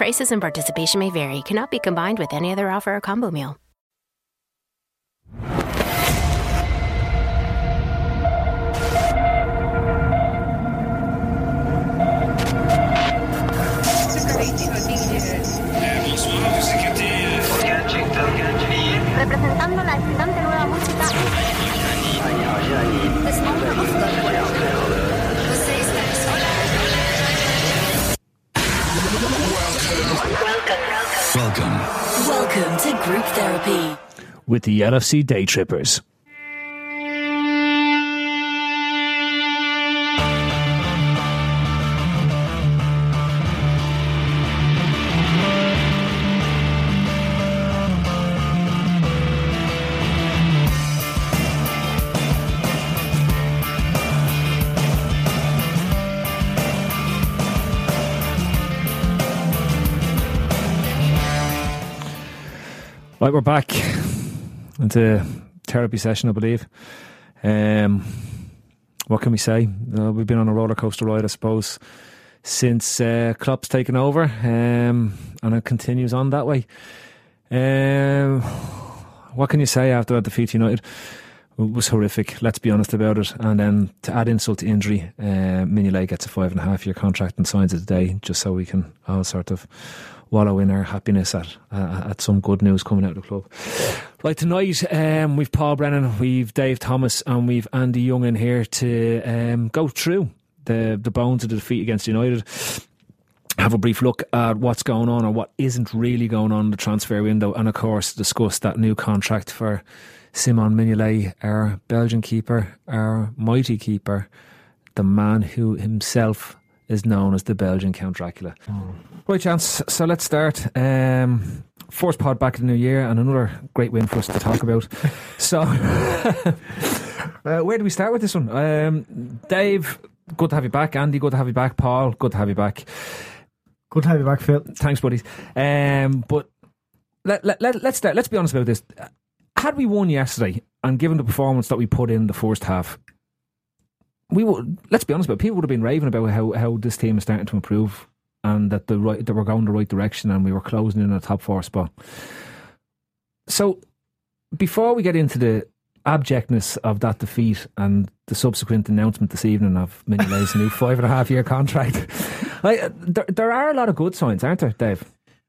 Prices and participation may vary, cannot be combined with any other offer or combo meal. Welcome. Welcome to Group Therapy. with the LFC Day Trippers. Right, we're back into therapy session, I believe. Um, what can we say? Uh, we've been on a roller coaster ride, I suppose, since uh, Klopp's taken over, um, and it continues on that way. Um, what can you say after that defeat United? It was horrific. Let's be honest about it. And then to add insult to injury, uh, Mignolet gets a five and a half year contract and signs it today, just so we can all sort of wallow in our happiness at uh, at some good news coming out of the club. Right tonight, um, we've Paul Brennan, we've Dave Thomas, and we've Andy Young in here to um, go through the the bones of the defeat against United. Have a brief look at what's going on or what isn't really going on in the transfer window, and of course discuss that new contract for Simon Mignolet, our Belgian keeper, our mighty keeper, the man who himself is known as the Belgian Count Dracula. Right, chance. So let's start. Um, first pod back in the new year, and another great win for us to talk about. so, uh, where do we start with this one? Um, Dave, good to have you back. Andy, good to have you back. Paul, good to have you back. Good to have you back, Phil. Thanks, buddies. Um, but let, let, let, let's start. Let's be honest about this. Had we won yesterday, and given the performance that we put in the first half, we would. Let's be honest about it, people would have been raving about how, how this team is starting to improve, and that the right that we're going the right direction, and we were closing in on a top four spot. So, before we get into the abjectness of that defeat and the subsequent announcement this evening of Mignolet's new five and a half year contract, there, there are a lot of good signs, aren't there, Dave?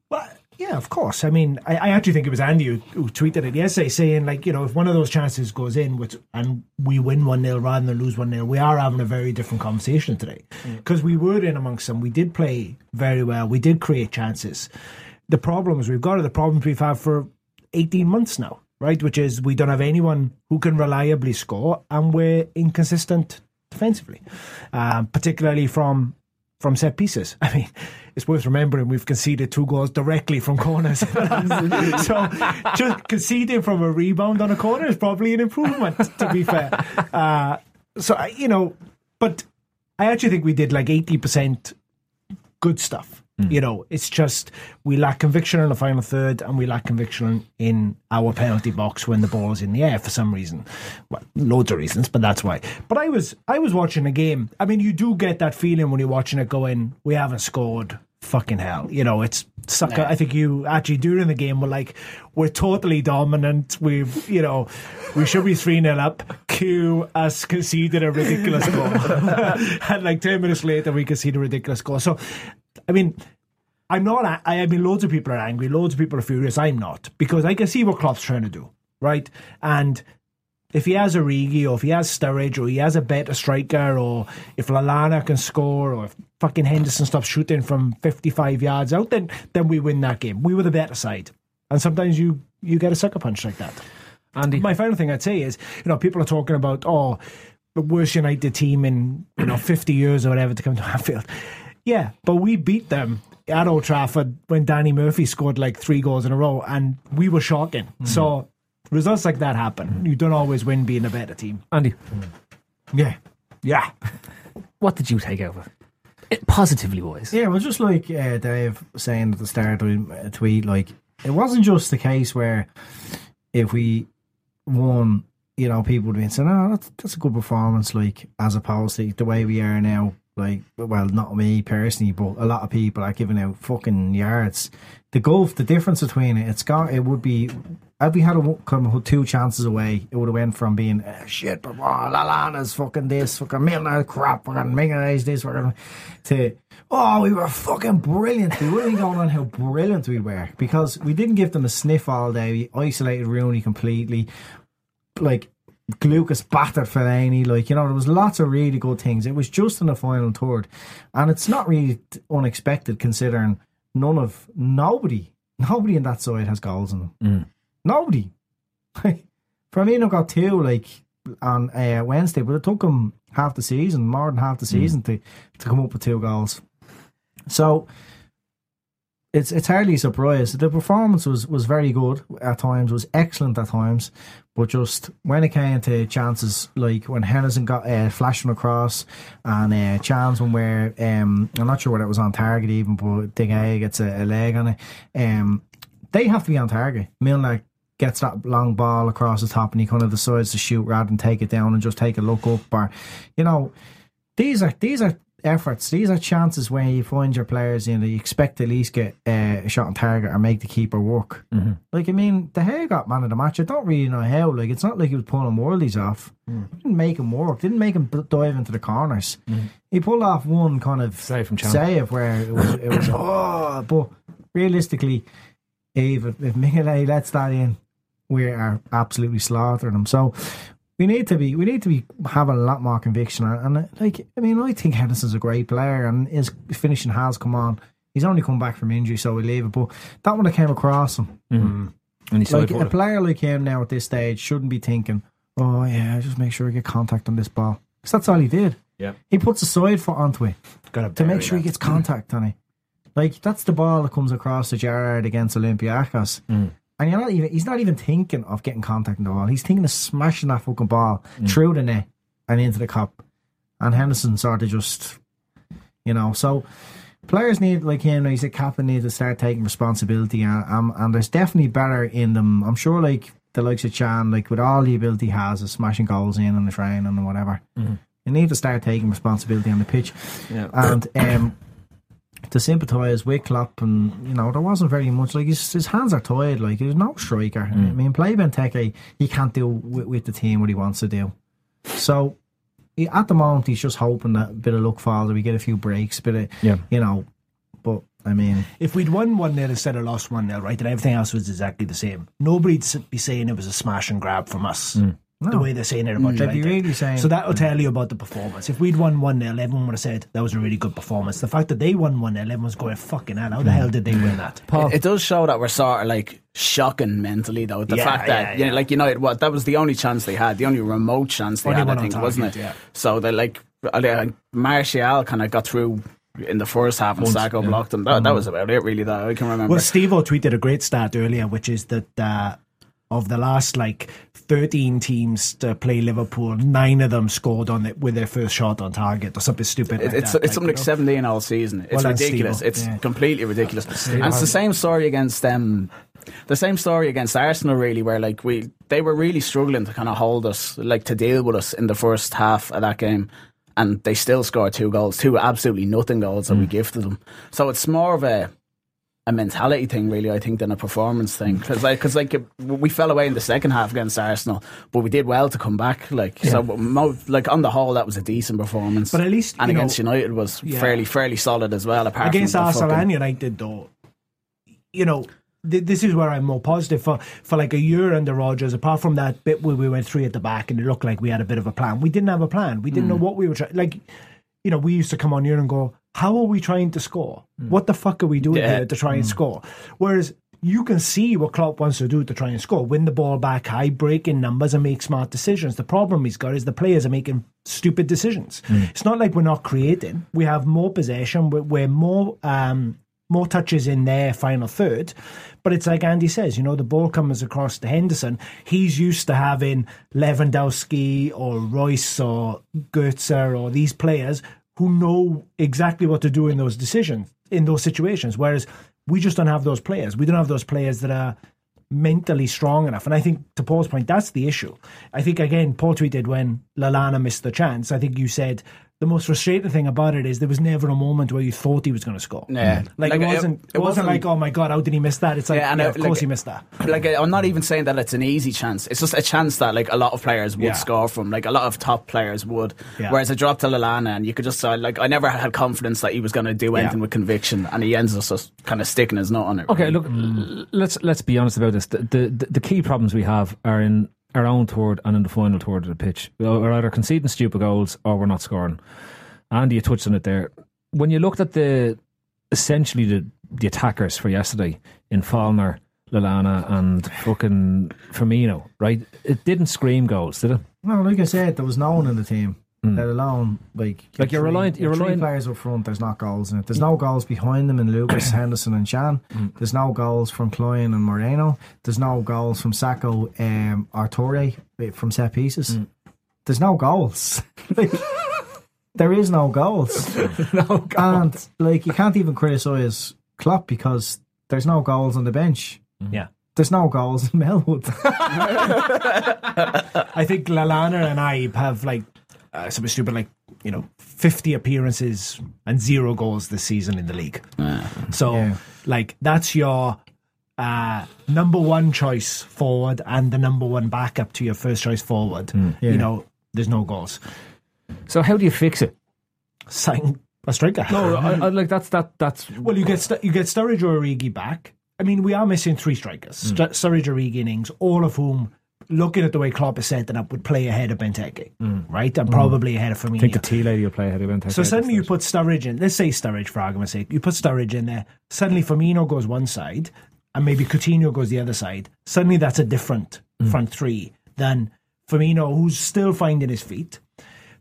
Well, yeah, of course. I mean, I, I actually think it was Andy who, who tweeted it yesterday saying, like, you know, if one of those chances goes in with, and we win 1 0 rather than lose 1 0, we are having a very different conversation today. Because we were in amongst them. We did play very well. We did create chances. The problems we've got are the problems we've had for 18 months now, right? Which is we don't have anyone who can reliably score and we're inconsistent defensively, um, particularly from from set pieces. I mean, it's worth remembering we've conceded two goals directly from corners. so just conceding from a rebound on a corner is probably an improvement, to be fair. Uh, so, you know, but I actually think we did like 80% good stuff. Mm. You know, it's just we lack conviction in the final third and we lack conviction in our penalty box when the ball is in the air for some reason. Well, loads of reasons, but that's why. But I was I was watching the game. I mean, you do get that feeling when you're watching it going, we haven't scored. Fucking hell. You know, it's sucker. I think you actually during the game were like, we're totally dominant. We've, you know, we should be 3 0 up. Q us conceded a ridiculous goal. and like 10 minutes later, we conceded a ridiculous goal. So, I mean, I'm not. I mean, loads of people are angry. Loads of people are furious. I'm not because I can see what Klopp's trying to do, right? And if he has a Origi or if he has Sturridge or he has a better striker or if Lallana can score or if fucking Henderson stops shooting from 55 yards out, then then we win that game. We were the better side, and sometimes you you get a sucker punch like that. Andy, My final thing I'd say is, you know, people are talking about oh, the worst United team in you know 50 years or whatever to come to Anfield. Yeah, but we beat them at Old Trafford when Danny Murphy scored like three goals in a row, and we were shocking. Mm-hmm. So results like that happen. You don't always win being a better team. Andy, Yeah, yeah. what did you take over? Eh, it? it positively wise. Yeah, well, just like uh, Dave saying at the start of the uh, tweet, like it wasn't just the case where if we won, you know, people would be saying, "Oh, that's, that's a good performance," like as opposed to the way we are now. Like, well, not me personally, but a lot of people are giving out fucking yards. The gulf, the difference between it, it's got. It would be if we had a, come two chances away, it would have went from being uh, shit, but oh, Lallana's fucking this, fucking Milner crap, fucking Mingay's this, fucking to oh, we were fucking brilliant. We wouldn't be going on how brilliant we were because we didn't give them a sniff all day. We isolated Rooney completely, like. Lucas battered Fellaini, like you know, there was lots of really good things. It was just in the final third, and it's not really unexpected considering none of nobody, nobody in that side has goals in them. Nobody. Firmino got two like on uh, Wednesday, but it took him half the season, more than half the season to to come up with two goals. So it's it's hardly a surprise. The performance was was very good at times, was excellent at times, but just when it came to chances like when Henderson got uh, flashing across and uh, when where um, I'm not sure whether it was on target even, but Gea gets a, a leg on it. Um, they have to be on target. Milner gets that long ball across the top and he kind of decides to shoot rather than take it down and just take a look up or you know these are these are efforts. These are chances where you find your players in that you expect to at least get uh, a shot on target or make the keeper work. Mm-hmm. Like I mean De Gea got man of the match. I don't really know how. Like it's not like he was pulling worldies off. Mm. Didn't make him work. Didn't make him dive into the corners. Mm-hmm. He pulled off one kind of Save from Can. save where it was it was oh but realistically if, if Mignolet lets that in, we are absolutely slaughtering them. So we need to be we need to be having a lot more conviction. And, and like I mean, I think Henderson's a great player, and his finishing has come on. He's only come back from injury, so we leave it. But that one I came across him, mm-hmm. Mm-hmm. And he's like like, a player like him now at this stage shouldn't be thinking, "Oh yeah, just make sure I get contact on this ball." Because that's all he did. Yeah. he puts a side foot onto it Got to make sure he gets contact on it. Like that's the ball that comes across the Gerrard against Olympiacos. Mm. And you're not even he's not even thinking of getting contact on the ball. He's thinking of smashing that fucking ball through the net and into the cup. And Henderson sort of just you know, so players need like him, he's a captain need to start taking responsibility and, um, and there's definitely better in them. I'm sure like the likes of Can, like with all the ability he has of smashing goals in on the train and whatever. You need to start taking responsibility on the pitch. Yeah. And um to sympathise with Klopp, and you know there wasn't very much. Like his, his hands are tied. Like there's no striker. Mm. I mean, play Benteke, he can't do with, with the team what he wants to do. So he, at the moment, he's just hoping that a bit of luck falls, that we get a few breaks, bit of Yeah. you know. But I mean, If we'd won 1 0 instead of lost 1 0, right, and everything else was exactly the same, nobody'd be saying it was a smash and grab from us. Mm. The way they're saying it about They'd be really saying- so that'll tell you about the performance. If we'd won 1 0, everyone would have said that was a really good performance. The fact that they won 1 0, everyone's going, fucking hell, how the mm. hell did they win mm. that? It, it does show that we're sort of like shocking mentally, though. The Yeah, fact that, yeah, like you know, yeah. like United, what that was the only chance they had, the only remote chance they Only had, I on think, wasn't it? yeah. So uh, they like, I Martial kind of got through in the first half and Sakho blocked them. That, that mm. was about it, really. That I can remember. Well, Steve O tweeted a great stat earlier, which is that uh, of the last like 13 teams to play Liverpool, nine of them scored on it with their first shot on target or something stupid. It- like it's that, it's something like know? 17 all season. It's Well ridiculous. It's Yeah. completely ridiculous. and it's the same story against um, the same story against Arsenal, really, where like we they were really struggling to kind of hold us, like to deal with us in the first half of that game. And they still scored two goals, two absolutely nothing goals Mm. that we gifted them. So it's more of a a mentality thing, really. I think than a performance thing. Because like, cause like we fell away in the second half against Arsenal, but we did well to come back. Like so, mo- like on the whole, that was a decent performance. But at least, and you know- against United was Yeah. fairly fairly solid as well. Apart against Arsenal and United, though, you know, this is where I'm more positive for for like a year under Rodgers. Apart from that bit where we went three at the back and it looked like we had a bit of a plan, we didn't have a plan. We didn't know mm. what we were trying. Like, you know, we used to come on here and go, "How are we trying to score? Hmm. What the fuck are we doing Yeah. here to try and hmm. score?" Whereas. You can see what Klopp wants to do to try and score. Win the ball back high, break in numbers, and make smart decisions. The problem he's got is the players are making stupid decisions. Hmm. It's not like we're not creating. We have more possession. We're, we're more um, more touches in their final third. But it's like Andy says, you know, the ball comes across to Henderson. He's used to having Lewandowski or Reus or Goetze or these players who know exactly what to do in those decisions, in those situations. Whereas we just don't have those players. We don't have those players that are mentally strong enough. And I think to Paul's point, that's the issue. I think again, Paul tweeted when Lallana missed the chance. I think you said the most frustrating thing about it is there was never a moment where you thought he was going to score. Yeah. like, Like, it it- wasn't. It, it wasn't, wasn't- like, oh my god, how did he miss that? It's like, yeah, and, uh, of course he missed that. Like I'm not even saying that it's an easy chance. It's just a chance that like a lot of players would Yeah. score from. Like a lot of top players would. Yeah. Whereas I dropped to Lallana, and you could just uh, like I never had confidence that he was going to do anything Yeah. with conviction, and he ends up just kind of sticking his nut on it. Okay, really. look, l- let's let's be honest about this. The, the the key problems we have are in our own third and in the final third of the pitch. We're either conceding stupid goals or we're not scoring. Andy, you touched on it there. When you looked at the essentially the the attackers for yesterday in Fallner, Lallana, and fucking Firmino, right? It didn't scream goals, did it? No, like I said, there was no one in the team. Let alone like Like, you're three- reliant- you're three reliant- players up front. There's not goals in it. There's no goals behind them in Lucas, Henderson, and Can. There's no goals from Klein and Moreno. There's no goals from Sakho um, or Toure eh, from set pieces. There's no goals. Like, there is no goals. no goals. And like you can't even criticise Klopp because there's no goals on the bench. Yeah. There's no goals in Melwood. I think Lalana and I have like uh, something stupid like you know fifty appearances and zero goals this season in the league. So Yeah. like that's your uh, number one choice forward and the number one backup to your first choice forward. Yeah. You know, there's no goals. So how do you fix it? Sign a striker. No, I, I, like that's that that's Well, you get St- you get Sturridge or Origi back. I mean, we are missing three strikers: St- Sturridge, Origi, Ings, all of whom, looking at the way Klopp is setting up, would play ahead of Benteke, right, and probably ahead of Firmino. I think the tea lady will play ahead of Benteke. So suddenly you put Sturridge in. Let's say Sturridge for argument's sake. You put Sturridge in there. Suddenly Firmino goes one side, and maybe Coutinho goes the other side. Suddenly that's a different front three than Firmino, who's still finding his feet.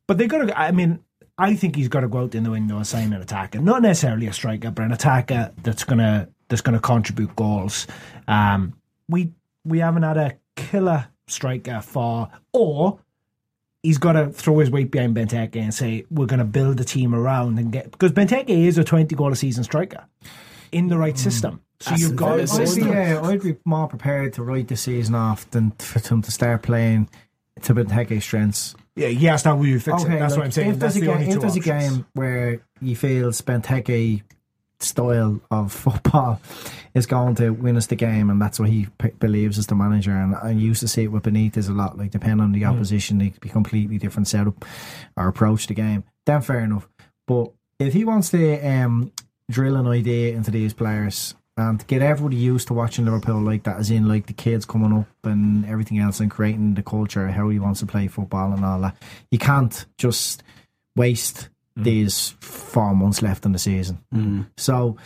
But they got to. I mean, I think he's got to go out in the window and sign an attacker, not necessarily a striker, but an attacker that's gonna that's gonna contribute goals. Um, we we haven't had a killer striker for, or he's got to throw his weight behind Benteke and say we're going to build a team around and get because Benteke is a twenty goal a season striker in the right system. So That's you've got the I'd system. be, uh, I'd be more prepared to write the season off than for him to start playing to Benteke's strengths. yeah, yes, now we fix it. That's like, what I'm saying. If That's there's, a the only game, if there's a game where you feel Benteke style of football is going to win us the game, and that's what he p- believes as the manager. And I used to see it with Benitez a lot. Like depending on the Hmm. opposition, they could be completely different setup or approach the game. Then fair enough. But if he wants to um, drill an idea into these players and get everybody used to watching Liverpool like that, as in like the kids coming up and everything else, and creating the culture, how he wants to play football and all that, you can't just waste Mm. these four months left in the season. Mm. So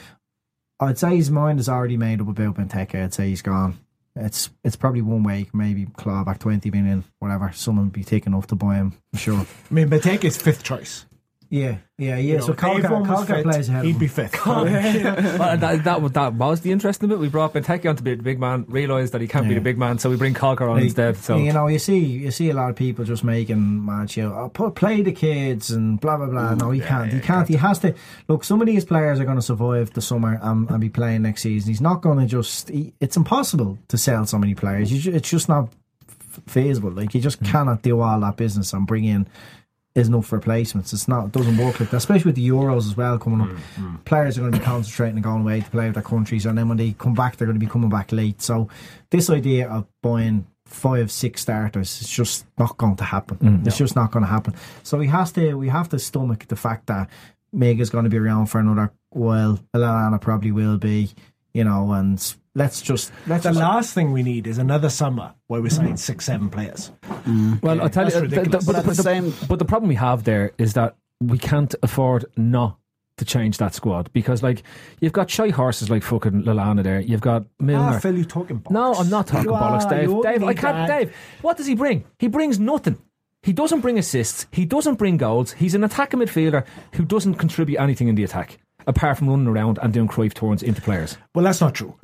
I'd say his mind is already made up about Benteke. I'd say he's gone. It's it's probably one week, maybe claw back twenty million, whatever. Someone would be taking off to buy him, I'm sure. I mean, Benteke is fifth choice. Yeah, yeah, yeah. You know, so if Avon was Colker fit, plays ahead. He'd of be him. fifth. Well, that, that, was- that was the interesting bit. We brought Benteke on to be the big man, realised that he can't be Yeah. the big man, so we bring Colker on Like, instead. So you know, you see, you see a lot of people just making mad shit. Oh, play the kids and blah blah blah. no, he can't. he can't. He has to. Look, some of these players are going to survive the summer and, and be playing next season. He's not going to just. He, it's impossible to sell so many players. You it's just not feasible. Like you just mm. cannot do all that business and bring in is enough replacements. It's not. It doesn't work like that. Especially with the Euros as well coming up. Mm, Players are going to be concentrating and going away to play with their countries, and then when they come back, they're going to be coming back late. So this idea of buying five, six starters is just not going to happen. Mm, it's just not going to happen. So we has to we have to stomach the fact that Mega's going to be around for another while. Alana probably will be. You know, and let's just let's The just, last thing we need is another summer where we sign six, seven players. Well, I'll tell That's you, the- the- but, But the, the the- same- but the problem we have there is that we can't afford not to change that squad because, like, you've got shy horses like fucking Lallana there. You've got Milner. Ah, Phil, you talking bollocks. No, I'm not talking You bollocks, Dave. Dave, I can't. that. Dave, what does he bring? He brings nothing. He doesn't bring assists. He doesn't bring goals. He's an attacking midfielder who doesn't contribute anything in the attack apart from running around and doing Cruyff turns into players. Well, that's not true.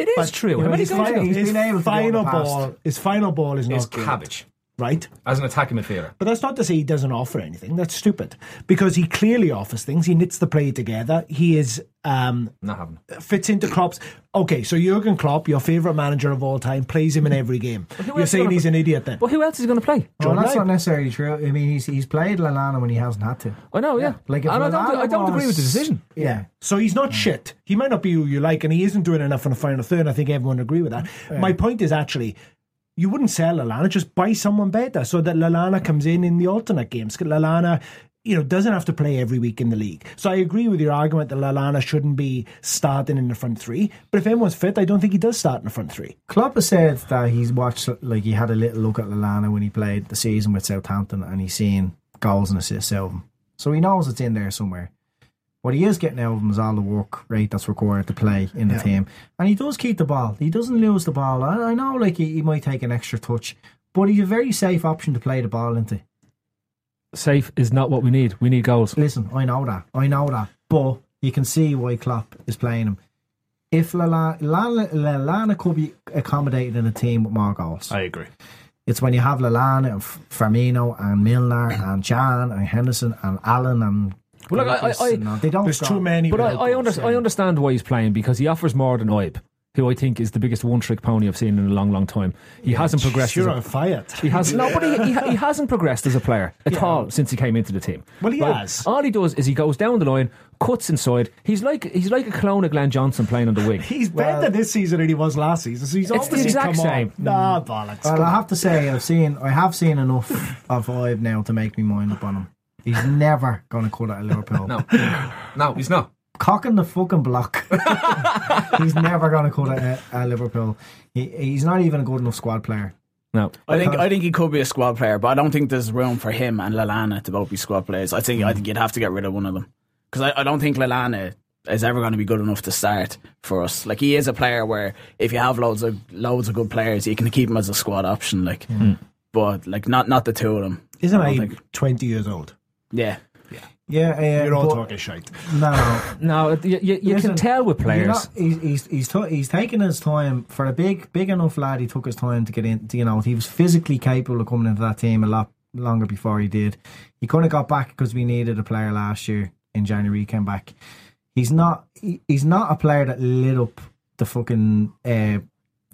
It is But, true. you How know, his, goals fi- he his been able to go in final ball, his final ball is not great, right? as an attacking midfielder. But that's not to say he doesn't offer anything. That's stupid because he clearly offers things. He knits the play together. He is um, Not having. fits into Klopp's. Okay, so Jurgen Klopp, your favorite manager of all time, plays him in every game. You're saying gonna- he's an idiot then? Well, who else is going to play? Well, John that's Knight. not necessarily true. I mean, he's he's played Lallana when he hasn't had to. I know, yeah. Like, if and I don't, I don't agree with the decision. Yeah, So he's not shit. He might not be who you like, and he isn't doing enough in the final third. I think everyone would agree with that. My point is actually, you wouldn't sell Lallana, just buy someone better so that Lallana comes in in the alternate games. Lallana, you know, doesn't have to play every week in the league. So I agree with your argument that Lallana shouldn't be starting in the front three. But if anyone's fit, I don't think he does start in the front three. Klopp has said that he's watched like he had a little look at Lallana when he played the season with Southampton, and he's seen goals and assists out of him. So he knows it's in there somewhere. What he is getting out of him is all the work rate that's required to play in the team, and he does keep the ball. He doesn't lose the ball. I, I know, like he, he might take an extra touch, but he's a very safe option to play the ball into. Safe is not what we need. We need goals. Listen, I know that. I know that. But you can see why Klopp is playing him. If Lallana, Lallana, Lallana could be accommodated in a team with more goals, I agree. it's when you have Lallana and F- Firmino and Milner and Jan and Henderson and Allen and. Well, look, I- I- Griffiths and all- they don't There's score. too many. But I, I, under. I understand why he's playing because he offers more than Ibe, who I think is the biggest one trick pony I've seen in a long, long time. He hasn't progressed. You're as a- on fire. He has no, but he, he, he hasn't progressed as a player at all since he came into the team. Well, he has. All he does is he goes down the line, cuts inside. He's like he's like a clone of Glenn Johnson playing on the wing. He's better this season than he was last season. So he's It's the obviously exact come same. On. Nah, bollocks. Well, I have to say, I've seen, I have seen enough of Ibe now to make me mind up on him. He's never going to cut it at Liverpool. No, no, he's not. cocking the fucking block. he's never going to cut it at, at Liverpool. He, he's not even a good enough squad player. No, I think I think he could be a squad player, but I don't think there's room for him and Lallana to both be squad players. I think I think you'd have to get rid of one of them because I, I don't think Lallana is ever going to be good enough to start for us. Like he is a player where if you have loads of loads of good players, you can keep him as a squad option. Like, hmm. but like not not the two of them. Isn't I don't he think- 20 years old? Yeah, Yeah, Yeah, uh, You're all but- talking shite. No, no. no. You, you, you Listen, can tell with you're players. not- he's he's he's, t- he's taken his time for a big big enough lad. He took his time to get in. You know, he was physically capable of coming into that team a lot longer before he did. He kind of got back because we needed a player last year in January. He came back. He's not. He, he's not a player that lit up the fucking uh,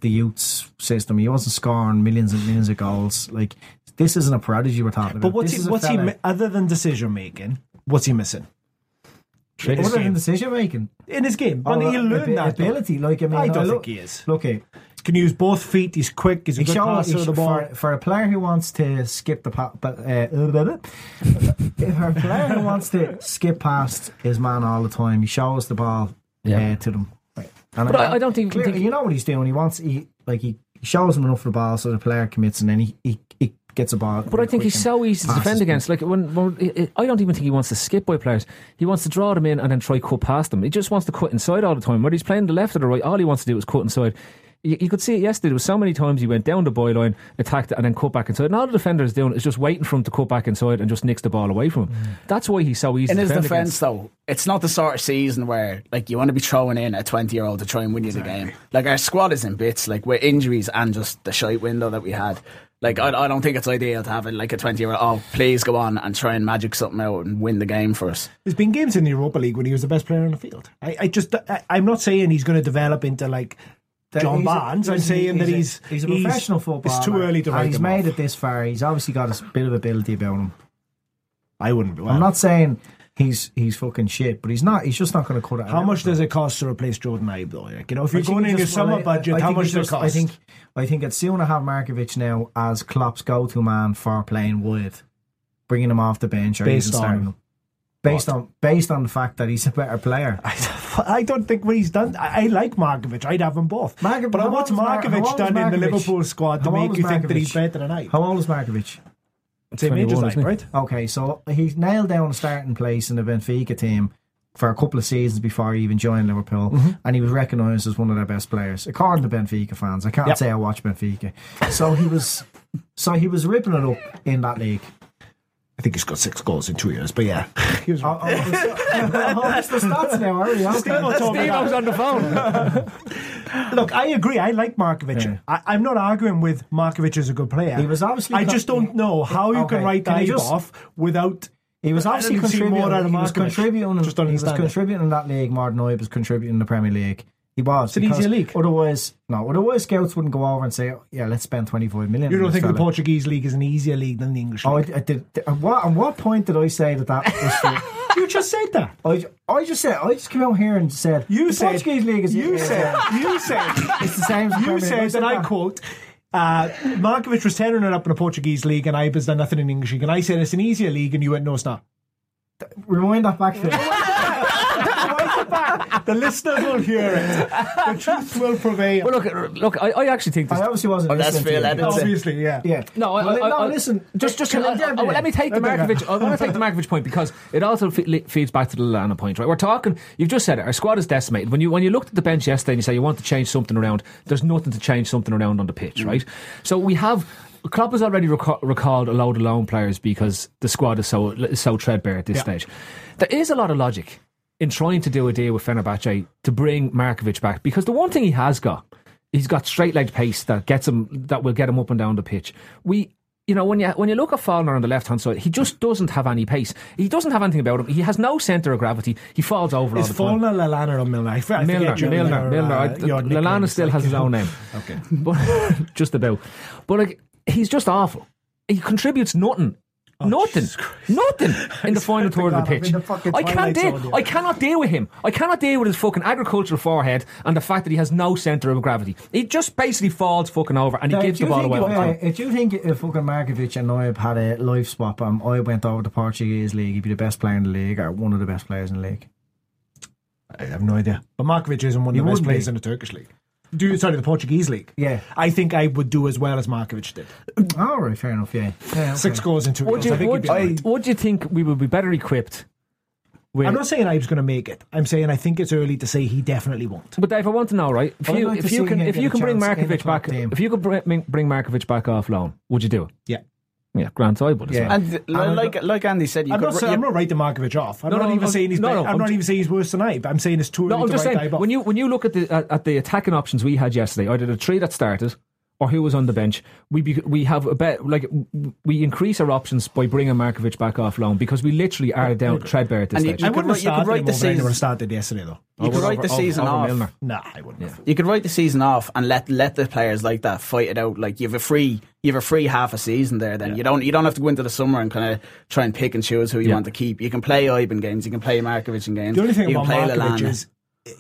the youths system. He wasn't scoring millions and millions of goals. Like this isn't a prodigy we're talking about. But what's This he, what's he, mi- other than decision making, what's he missing? In his other than decision making? In his game. Oh, Well, he'll abi- learn that. though. ability. Like I mean, I don't look, think he is. Look, it. Can use both feet. He's quick. He's a He good passer of the ball. for, for a player who wants to skip the pa- but uh, if a player who wants to skip past his man all the time, he shows the ball Yeah. uh, to them. Right. And But I- I don't think- clear- think- you know what he's doing. He wants he like he shows him enough of the ball so the player commits, and then he he, he gets a ball. But I think he's so easy to defend against. Like when, when I- I I don't even think he wants to skip by players. He wants to draw them in and then try to cut past them. He just wants to cut inside all the time. Whether he's playing the left or the right, all he wants to do is cut inside. You, you could see it yesterday. There was so many times he went down the byline, attacked it, and then cut back inside. And all the defender is doing is just waiting for him to cut back inside and just nicks the ball away from him. Mm. That's why he's so easy. To defend against. In to his defend defence, against. though, it's not the sort of season where like you want to be throwing in a twenty-year-old to try and win you the game. Like our squad is in bits, like with injuries and just the shite window that we had. Like mm-hmm. I, I don't think it's ideal to have it like a twenty-year-old. Oh, please go on and try and magic something out and win the game for us. There's been games in the Europa League when he was the best player on the field. I, I just, I, I'm not saying he's going to develop into like That John Barnes. I'm listen, saying that a- he's he's a professional footballer. It's too early to and He's him made off. it this far. He's obviously got a bit of ability about him. I wouldn't. Well, I'm not saying he's he's fucking shit, but he's not. He's just not going to cut it. How much does it cost to replace Jordan Ibe though? Like, you know, if I you're going it in your summer well, budget, I how much does it cost? I think I think it's soon to have Markovic now as Klopp's go-to man for playing wide, bringing him off the bench or Based even starting on him. Based on based on the fact that he's a better player. I don't think what he's done. I, I like Markovic. I'd have them both. Markovic- but what's is Mar- how Markovic done in the Liverpool squad to make you think that he's better than I? How old is Markovic? Same age as I, right? Okay, so he's nailed down a starting place in the Benfica team for a couple of seasons before he even joined Liverpool, Mm-hmm. and he was recognised as one of their best players, according to Benfica fans. I can't Yep. say I watch Benfica, so he was, so he was ripping it up in that league. I think he's got six goals in two years, but yeah. he was Oh, oh, oh, the stats now, are you? Okay. Steve-O told me Steve-O's that. on the phone. Look, I agree. I like Markovic. Yeah. I, I'm not arguing with Markovic as a good player. He was obviously I just don't know how you Okay, can write can I Ibe just- off without. He was obviously contributing. more out of he was contributing. Just he was contributing in that league more than I was contributing in the Premier League. He was. It's an easier league. Otherwise, no. Otherwise, scouts wouldn't go over and say, "Yeah, let's spend twenty five million. You don't think the. Portuguese league is an easier league than the English Oh, I, league? I did. At what, at what point did I say that that was you just said that. I, I just said I just came out here and said You the said Portuguese league is You said. You said. it's the same. as You said that I quote. Uh, Markovic was tearing it up in the Portuguese league, and Ibe's done nothing in English league. And I said it's an easier league, and you went, "No, it's not." Rewind that back. The listeners will hear it. The truth will prevail. Well, look, look. I, I actually think this. I obviously wasn't. Oh, to Phil. Edmonds. Obviously, yeah. Yeah. No, I, Well, I, no, I- listen. Just, just I get uh, let me take the Let go. Markovic. I want to take the Markovic point because it also fe- feeds back to the Lallana point, right? We're talking. You've just said it. Our squad is decimated. When you when you looked at the bench yesterday and you say you want to change something around, there's nothing to change something around on the pitch, right? So we have. Klopp has already reco- recalled a load of loan players because the squad is so so threadbare at this stage. There is a lot of logic in trying to do a deal with Fenerbahce to bring Markovic back because the one thing he has got, he's got straight leg pace that gets him that will get him up and down the pitch. We. You know, when you when you look at Fallner on the left hand side, he just doesn't have any pace. He doesn't have anything about him. He has no centre of gravity. He falls over Is all the time. Fallner, Lallana, or Milner? I, Milner, Milner, Milner. uh, Lallana still like, has his own name. Okay. but just about. But like, he's just awful. He contributes nothing. Nothing, nothing in the final third of the pitch. the I can't deal. I cannot deal with him. I cannot deal with his fucking agricultural forehead and the fact that he has no centre of gravity. He just basically falls fucking over and he gives the ball away. if, uh, if you think if fucking Markovic and Noib had a life swap and I went over to Portuguese league, he'd be the best player in the league or one of the best players in the league. I have no idea. But Markovic isn't one He of the best players be. in the Turkish league. Do you, sorry, the Portuguese league. Yeah. I think I would do as well as Markovic did. All right, fair enough. Yeah, yeah okay. Six goals in two Would games. I you, think he'd would, be all right. would you think we would be better equipped? With, I'm not saying Ibe's going to make it. I'm saying I think it's early to say he definitely won't. But Dave, I want to know, right? If I'd you like if you can if you can bring chance in the Markovic back if you could bring, bring Markovic back off loan, would you do it? Yeah. Yeah, Grant, I. As Yeah. well. And uh, like like Andy said, you I'm could not, saying, I'm not writing Markovic off. I'm No, not no, even I'm- saying he's. no, no, I'm, I'm not ju- even saying he's worse than Ibe. I'm saying it's too early No, I'm to just write saying off. when you when you look at the at, at the attacking options we had yesterday, either the three that started or who was on the bench, we be, we have a bet like we increase our options by bringing Markovic back off loan because we literally are down threadbare at this And you- stage. I could wouldn't have write- you could write the over anyone season- started yesterday though. You could Over- write the season over off. Milner. Nah, I wouldn't. have. You could write the season off and let let the players like that fight it out. Like you have a free you have a free half a season there. Then you don't you don't have to go into the summer and kind of try and pick and choose who you Yeah. want to keep. You can play Ibe in games. You can play Markovic in games. The only thing you about can play Markovic Lallana. is,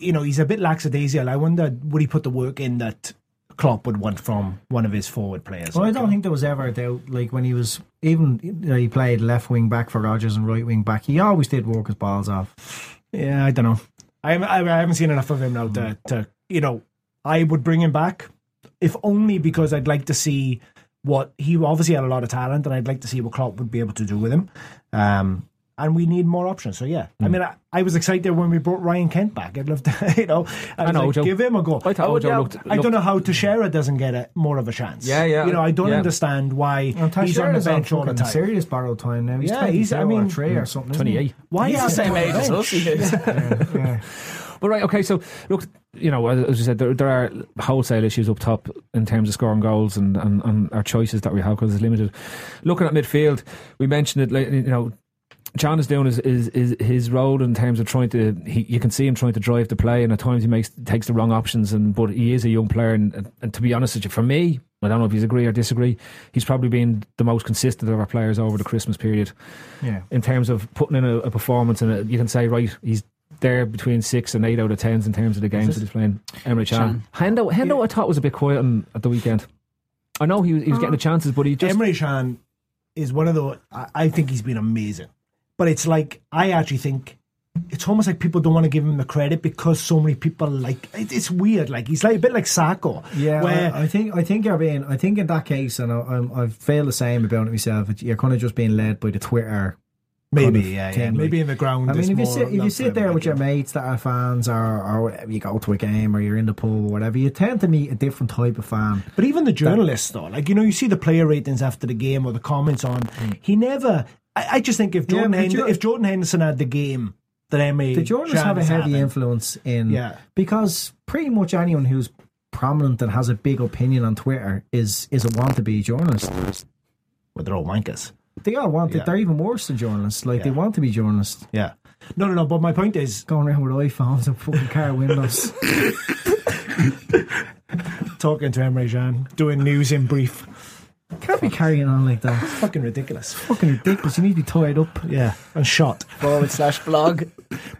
you know, he's a bit lackadaisical. I wonder would he put the work in that Klopp would want from one of his forward players. Well, I don't know? think there was ever a doubt. Like when he was even you know, he played left wing back for Rodgers and right wing back. He always did work his balls off. Yeah, I don't know. I, I, I haven't seen enough of him now to, to, you know, I would bring him back, if only because I'd like to see what he obviously had a lot of talent, and I'd like to see what Klopp would be able to do with him. Um, and we need more options. So yeah, I hmm. mean, I, I was excited when we brought Ryan Kent back. I'd love to, you know, I, was know, like, Joe. give him a go. I thought oh, would- Joe yeah, looked- I don't know how Teixeira doesn't get a, more of a chance. Yeah, yeah, You know, I don't yeah. understand why And he's on the bench all the time. Serious borrow time now. He's Yeah, he's- I 22 or three or mm. something. isn't he? Twenty eight. Why He's the same age as bench? us. Is. Yeah, yeah. But right, okay, so look, you know, as as you said, there, there are wholesale issues up top in terms of scoring goals and, and, and our choices that we have because it's limited. Looking at midfield, we mentioned it, you know, John is doing his, his, his, his role in terms of trying to. He, you can see him trying to drive the play, and at times he makes takes the wrong options. And but he is a young player, and, and, and to be honest with you, for me, I don't know if you agree or disagree. He's probably been the most consistent of our players over the Christmas period Yeah. in terms of putting in a, a performance. And a, you can say, right, he's there between six and eight out of tens in terms of the games that he's playing. Emre Can. Hendo, Hendo, I thought was a bit quiet on, at the weekend. I know he was, he was getting the uh, chances, but he just Emre Can is one of the. I, I think he's been amazing, but it's like I actually think it's almost like people don't want to give him the credit because so many people like it, it's weird. Like he's like a bit like Sakho. Yeah, where I, I think I think you're being. I think in that case, and I, I'm, I feel the same about it myself. You're kind of just being led by the Twitter. maybe kind of yeah, yeah, thing, maybe like- in the ground. I mean, if you sit if you sit there with your mates that are fans, or or whatever, you go to a game or you're in the pub or whatever, you tend to meet a different type of fan. But even the journalists, though, like you know, you see the player ratings after the game or the comments on. Mm. He never. I, I just think if. Yeah, Jordan but Hen- you- if Jordan Henderson had the game that Emre The journalists Can have a heavy influence in Yeah. because pretty much anyone who's prominent and has a big opinion on Twitter is is a want to be journalist. Well, they're all wankers. They all want Yeah. it. They're even worse than journalists. Like they want to be journalists. Yeah. No, no, no. But my point is, Going around with iPhones and fucking car windows. talking to Emre Can, doing news in brief, Can't be carrying on like that. It's fucking ridiculous. Fucking ridiculous. You need to be tied up. Yeah, and shot. Forward slash blog.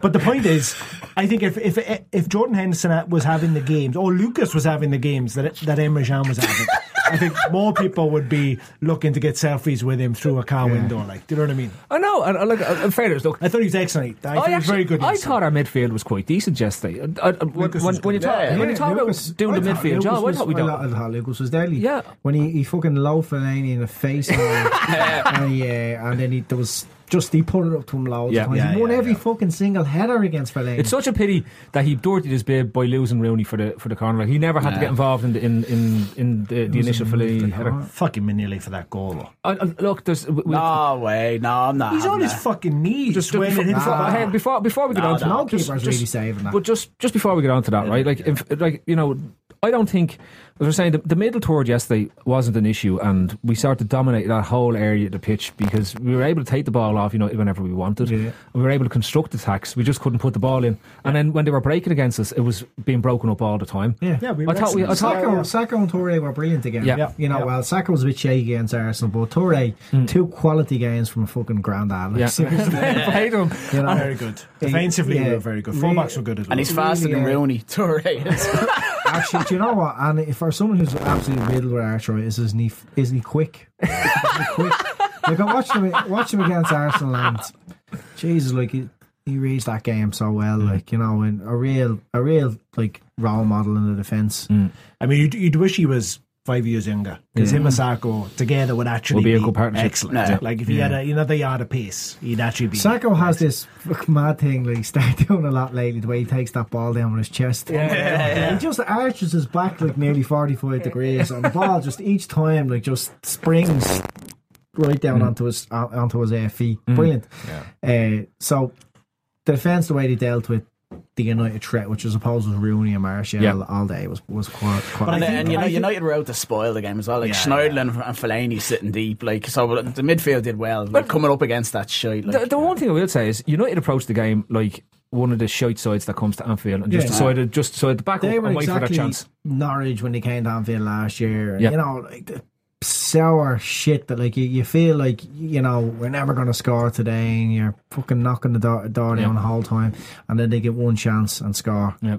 But the point is, I think if if if Jordan Henderson was having the games, or Lucas was having the games that that Emre Can was having, I think more people would be looking to get selfies with him through a car window. Like, do you know what I mean? I know, and, and look, uh, in fairness, look, I thought he was excellent. I, thought he was very good. I yesterday. thought our midfield was quite decent yesterday. Uh, uh, when, when, when you talk, Yeah, when you yeah, talk Lucas- about doing I the midfield Lucas job, I was- thought we I don't. thought- I thought Lucas was deadly. Yeah. When he, he fucking low Fellaini in the face and, and, he, uh, and then he there was just he put it up to him loads Yeah. of times. Yeah, he won yeah, every yeah. fucking single header against Fellaini. It's such a pity that he dirtied his bib by losing Rooney for the for the corner. Like, he never had to get involved in the, in in, in the, the initial Fellaini header. fucking Manili for that goal. though. Uh, uh, look, there's we, we- No way. No, I'm not. He's on his that. fucking knees just, when before, it hits the before, hey, before before we get No, on to no, no that, keeper's just, really saving that. But just just before we get on to that, right? Like, if, like you know, I don't think. As I was saying, the, the middle third yesterday wasn't an issue, and we started to dominate that whole area of the pitch because we were able to take the ball off, you know, whenever we wanted. Yeah. And we were able to construct attacks. We just couldn't put the ball in. And then when they were breaking against us, it was being broken up all the time. yeah. Yeah, we I were thought we. I thought Sakho, yeah. Sakho and Toure were brilliant again. Yeah. Yeah. You know, Yeah. well, Sakho was a bit shaky against Arsenal, but Toure, two quality games from a fucking granddad. Like, yeah, seriously. Played him. You know, Very good. Defensively, we were very good. Really- Fullbacks were good as well. And he's faster than Really, uh, Rooney. Toure is. Actually, do you know what? And if for someone who's absolutely riddled with arthritis, isn't he? Isn't he quick? isn't he quick? Like I watched him, watched him against Arsenal, and Jesus, like he, he reads that game so well. Mm. Like you know, and a real, a real like role model in the defence. Mm. I mean, you'd, you'd wish he was five years younger because him and Sakho together would actually Would be a good partnership. Excellent. Yeah. Like if he had a, you know, the yard a pace, he'd actually be. Sacco has this mad thing like he's started doing a lot lately. The way he takes that ball down with his chest, yeah, he just arches his back like nearly forty-five degrees, and the ball just each time like just springs right down onto his onto his uh, feet. Brilliant. Uh, so the defense, the way they dealt with the United threat, which I suppose was Rooney and Martial Yeah. all day, was was quite. quite And, and you know, think- United were out to spoil the game as well. Like Yeah, Schneiderlin and Fellaini sitting deep. Like so, the midfield did well. Like coming up against that shite. Like, The, the one thing I will say is United approached the game like one of the shite sides that comes to Anfield and just Yeah. decided just decided to back they up were and wait for their exactly chance. Norwich when they came to Anfield last year. Yeah. You know, like the sour shit that like you, you feel like you know we're never going to score today, and you're fucking knocking the door, door down Yeah. the whole time, and then they get one chance and score. Yeah.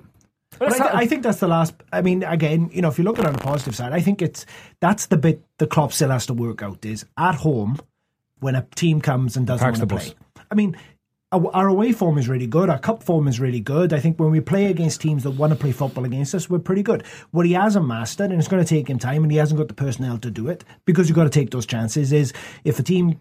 But I, th- I think that's the last. I mean, again, you know, if you look at it on the positive side, I think it's that's the bit the club still has to work out is at home when a team comes and doesn't want to play. I mean, our away form is really good. Our cup form is really good. I think when we play against teams that want to play football against us, we're pretty good. What he hasn't mastered, and it's going to take him time, and he hasn't got the personnel to do it because you've got to take those chances. Is if a team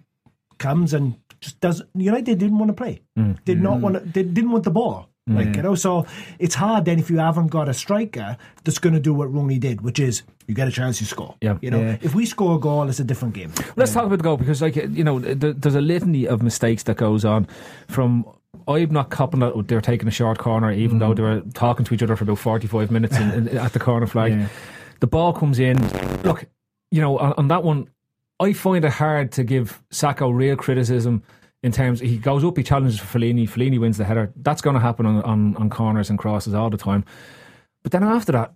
comes and just does United didn't want to play, Mm. did not want to, they didn't want the ball. Like mm. you know, so it's hard then if you haven't got a striker that's going to do what Rooney did, which is you get a chance, you score. Yeah. you know, Yeah. if we score a goal, it's a different game. Let's talk about the goal because, like, you know, there's a litany of mistakes that goes on from. I'm not copping that they're taking a short corner, even though mm. they were talking to each other for about 45 minutes in, in, at the corner flag. Yeah. The ball comes in. Look, you know, on, on that one, I find it hard to give Sakho real criticism in terms he goes up, he challenges for Fellaini, Fellaini wins the header. That's going to happen on, on, on corners and crosses all the time. But then after that,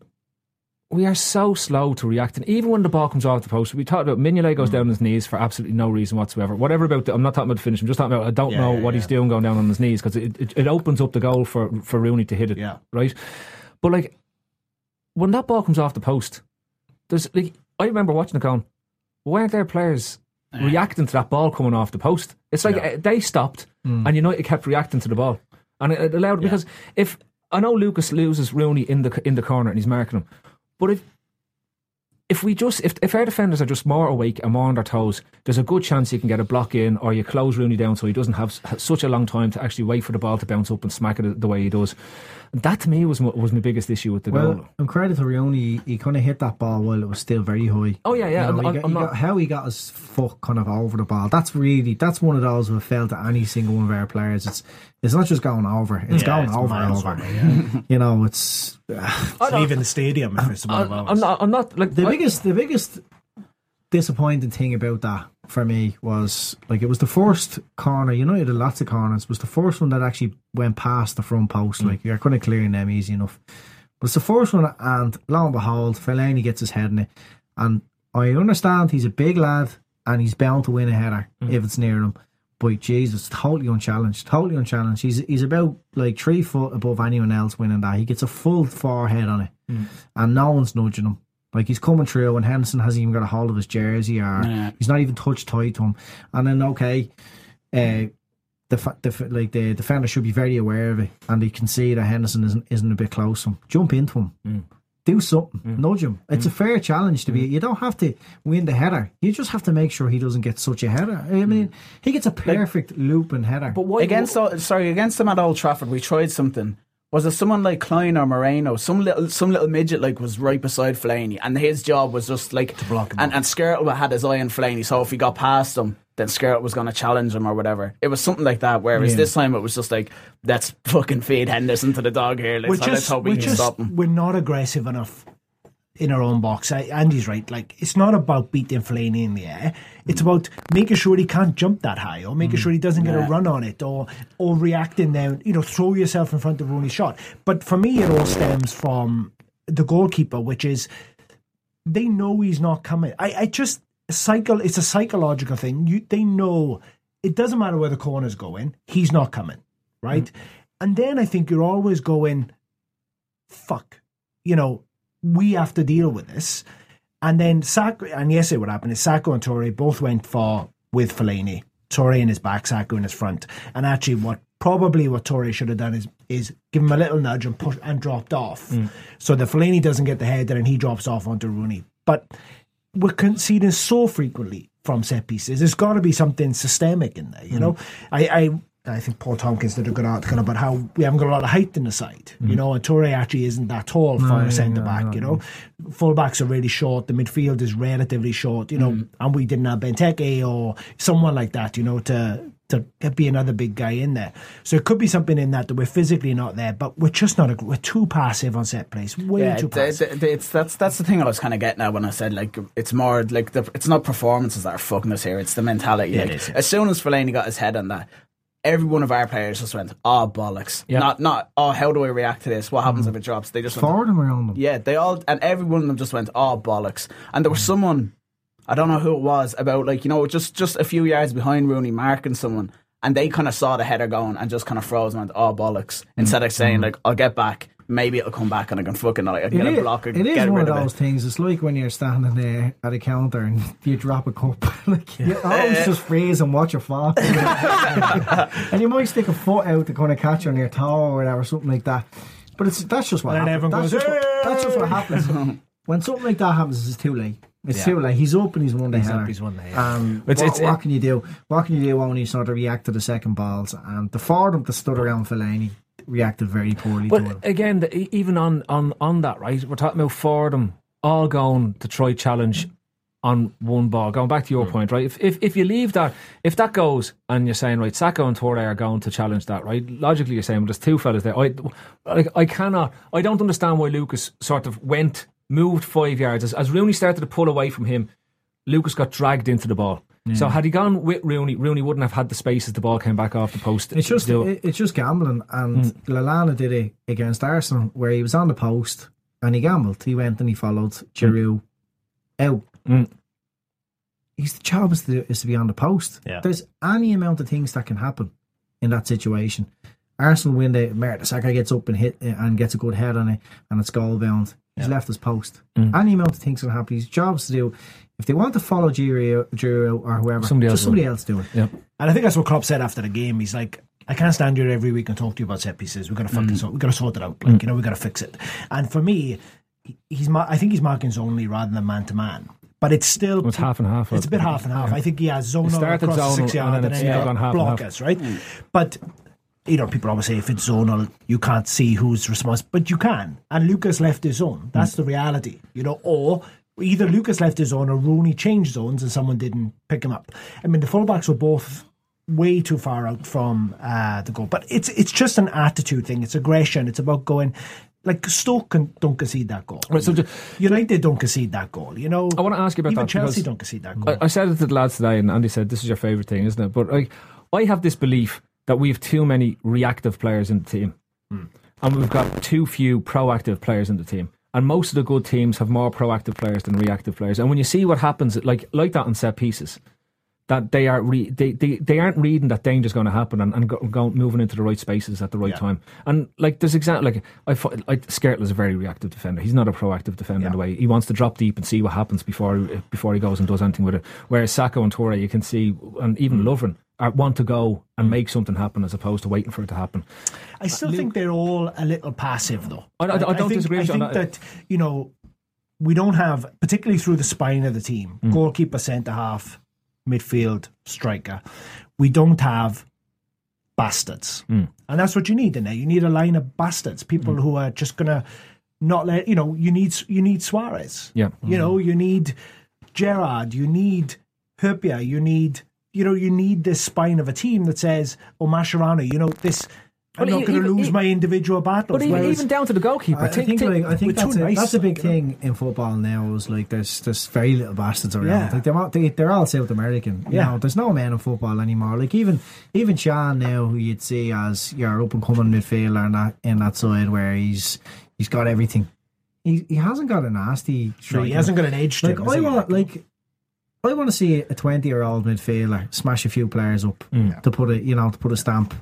we are so slow to react, and even when the ball comes off the post, we talked about Mignolet goes mm. down on his knees for absolutely no reason whatsoever. Whatever about, the, I'm not talking about the finish. I'm just talking about I don't Yeah, know yeah, what yeah. he's doing going down on his knees because it, it, it opens up the goal for for Rooney to hit it. Yeah. right. But like when that ball comes off the post, there's like I remember watching it going, weren't there players reacting to that ball coming off the post? It's like uh, they stopped and United kept reacting to the ball, and it, it allowed because if I know Lucas loses Rooney in the in the corner and he's marking him, but if if we just if, if our defenders are just more awake and more on their toes, there's a good chance you can get a block in or you close Rooney down so he doesn't have such a long time to actually wait for the ball to bounce up and smack it the way he does. That to me was my, was my biggest issue with the Well, goal. in credit to Rooney, he, he kind of hit that ball while it was still very high. Oh, yeah, yeah, You know, I'm- he I'm- got- I'm he not- got- how he got his foot kind of over the ball. That's really that's one of those who have felt to any single one of our players. It's it's not just going over; it's Yeah, going it's over and over. over, yeah. you know, it's It's leaving the stadium if it's one I, I'm not. I'm not like the I- biggest the biggest disappointing thing about that for me was like it was the first corner. You know, you had lots of corners. It was the first one that actually went past the front post. Mm. Like you're kind of clearing them easy enough. But it's the first one, and lo and behold, Fellaini gets his head in it. And I understand he's a big lad and he's bound to win a header mm. if it's near him. But Jesus, totally unchallenged, totally unchallenged. He's he's about like three foot above anyone else winning that. He gets a full forehead on it, mm. and no one's nudging him. Like he's coming through, and Henderson hasn't even got a hold of his jersey, or he's not even touched tight to him. And then okay, uh, the, fa- the fa- like the defender should be very aware of it, and he can see that Henderson isn't isn't a bit close to him. Jump into him. Mm. Do something, mm. nudge him. It's a mm. fair challenge to be. You don't have to win the header. You just have to make sure he doesn't get such a header. I mean, he gets a perfect loop and header. But why against Old- sorry against them at Old Trafford, we tried something. Was it someone like Klein or Moreno? Some little some little midget like was right beside Fellaini, and his job was just like to block him And and Skrtel had his eye on Fellaini, so if he got past him, then Skrtel was going to challenge him or whatever. It was something like that. Whereas Yeah. this time it was just like, let's fucking feed Henderson to the dog here. Let's, we're let's just, hope we we're can just, stop him. we're not aggressive enough in our own box. I, Andy's right. Like it's not about beating Fellaini in the air. It's mm. about making sure he can't jump that high, or making mm. sure he doesn't get a run on it, or or reacting then. You know, throw yourself in front of Rooney's shot. But for me, it all stems from the goalkeeper, which is they know he's not coming. I, I just cycle. It's a psychological thing. You, they know it doesn't matter where the corners go in. He's not coming, right? Mm. And then I think you're always going, fuck, you know, we have to deal with this. And then Sakho, and yesterday what happened is Sakho and Toure both went for with Fellaini. Toure in his back, Sakho in his front. And actually, what probably what Toure should have done is is give him a little nudge and push and dropped off, mm. so that Fellaini doesn't get the header and he drops off onto Rooney. But we're conceding so frequently from set pieces. There's got to be something systemic in there, you mm. know. I, I I think Paul Tomkins did a good article about how we haven't got a lot of height in the side, you mm. know, and Toure actually isn't that tall for a centre back, you know. Fullbacks are really short, the midfield is relatively short, you know, mm. and we didn't have Benteke or someone like that, you know, to to be another big guy in there. So it could be something in that that we're physically not there, but we're just not. A, we're too passive on set plays. Way Yeah, too it- passive. it- it's that's that's the thing I was kind of getting at when I said like it's more like the, it's not performances that are fucking us here. It's the mentality. Yeah, like, is, yeah. As soon as Fellaini got his head on that, every one of our players just went, "Oh bollocks!" Yeah. Not not oh how do I react to this? What happens if it drops? They just went, Forward him around them. yeah, they all and every one of them just went, "Oh bollocks!" And there was someone, I don't know who it was, about like you know just just a few yards behind Rooney marking someone, and they kind of saw the header going and just kind of froze and went, "Oh bollocks!" Instead of saying mm-hmm. like, "I'll get back." Maybe it'll come back and I can fucking like I can It get is, a block. and it is get one rid of of those it. things. It's like when you're standing there at a counter and you drop a cup. like you always just freeze and watch it fall. and you might stick a foot out to kind of catch on your toe or whatever, something like that. But it's that's just what And happens. everyone That's goes, just, what, that's just what happens. when something like that happens, it's too late. It's too late. He's up and he's won the He's header. up, he's won the header. Um, It's- what, it's- what can you do? What can you do when you sort of react to the second balls? And the Fordham to stood around Fellaini reacted very poorly to But him. again, the, e- even on, on, on that, right? We're talking about Fordham all going to try challenge on one ball. Going back to your mm. point, right? If, if if you leave that, if that goes and you're saying right, Sakho and Toure are going to challenge that, right? Logically, you're saying well, there's two fellas there. I like I cannot. I don't understand why Lucas sort of went moved five yards as, as Rooney started to pull away from him. Lucas got dragged into the ball. So had he gone with Rooney, Rooney wouldn't have had the space as the ball came back off the post. It's just it. it, it's just gambling, and Lallana did it against Arsenal, where he was on the post, and he gambled. He went and he followed Giroud out. Mm. His job is to, is to be on the post. Yeah. There's any amount of things that can happen in that situation. Arsenal win the Mertesacker gets up and hit uh, and gets a good head on it, and it's goal bound. He's left his post. Mm. Any amount of things can happen. His job's to do. If they want to follow Giro, Giroud or whoever, Somebody else just somebody will. else do it. Yeah. And I think that's what Klopp said after the game. He's like, I can't stand here every week and talk to you about set pieces. We've got to fucking mm. sort. We've got to sort it out. Like mm. you know, we've got to fix it. And for me, he's. mar- I think he's marking only rather than man to man. But it's still It's half and half. It's a bit half and half. I think he has zone He across the zonal six yard and and then then, it's he's gone half and half. blockers, right? Mm. But you know, people always say if it's zonal, you can't see who's responsible, but you can. And Lucas left his zone. That's the reality, you know. Or either Lucas left his zone or Rooney changed zones and someone didn't pick him up. I mean, the fullbacks were both way too far out from uh, the goal. But it's it's just an attitude thing. It's aggression. It's about going. Like Stoke can, don't concede that goal. Right, so United don't concede that goal. You know, I want to ask you about even that Chelsea don't concede that goal. I, I said it to the lads today, and Andy said this is your favourite thing, isn't it? But like, I have this belief that we have too many reactive players in the team, and we've got too few proactive players in the team. And most of the good teams have more proactive players than reactive players. And when you see what happens, like like that on set pieces, that they are re- they, they they aren't reading that danger's going to happen and, and go, go, moving into the right spaces at the right Yeah. time. And like there's exact like I thought like Skrtel is a very reactive defender. He's not a proactive defender in the way he wants to drop deep and see what happens before before he goes and does anything with it. Whereas Sakho and Toure, you can see, and even Mm. Lovren. Want to go and make something happen as opposed to waiting for it to happen. I still think they're all a little passive, though. I- I- I don't think, disagree I with you on think that. that you know we don't have, particularly through the spine of the team, Mm. goalkeeper, centre half, midfield, striker. We don't have bastards, Mm. and that's what you need in there. You need a line of bastards, people Mm. who are just gonna not let you know. You need you need Suarez. Yeah. You know, you need Gerrard, you need Hyypia, you need, you know, you need this spine of a team that says, oh, Mascherano, you know, this, I'm not going to lose e- my individual battles. But even, whereas- even down to the goalkeeper, I, I think- think, think- like, I think that's a, nice, that's a big you know. thing in football now. Is like there's there's very little bastards around. Yeah. Like they're all, they, they're all South American. You Yeah. know, there's no men in football anymore. Like even even Sean now, who you'd see as your up and coming midfielder in that in that side where he's he's got everything. He he hasn't got a nasty. no, he hasn't got an age to Like him. I want like. I want to see a twenty-year-old midfielder smash a few players up mm. to put a, you know, to put a stamp.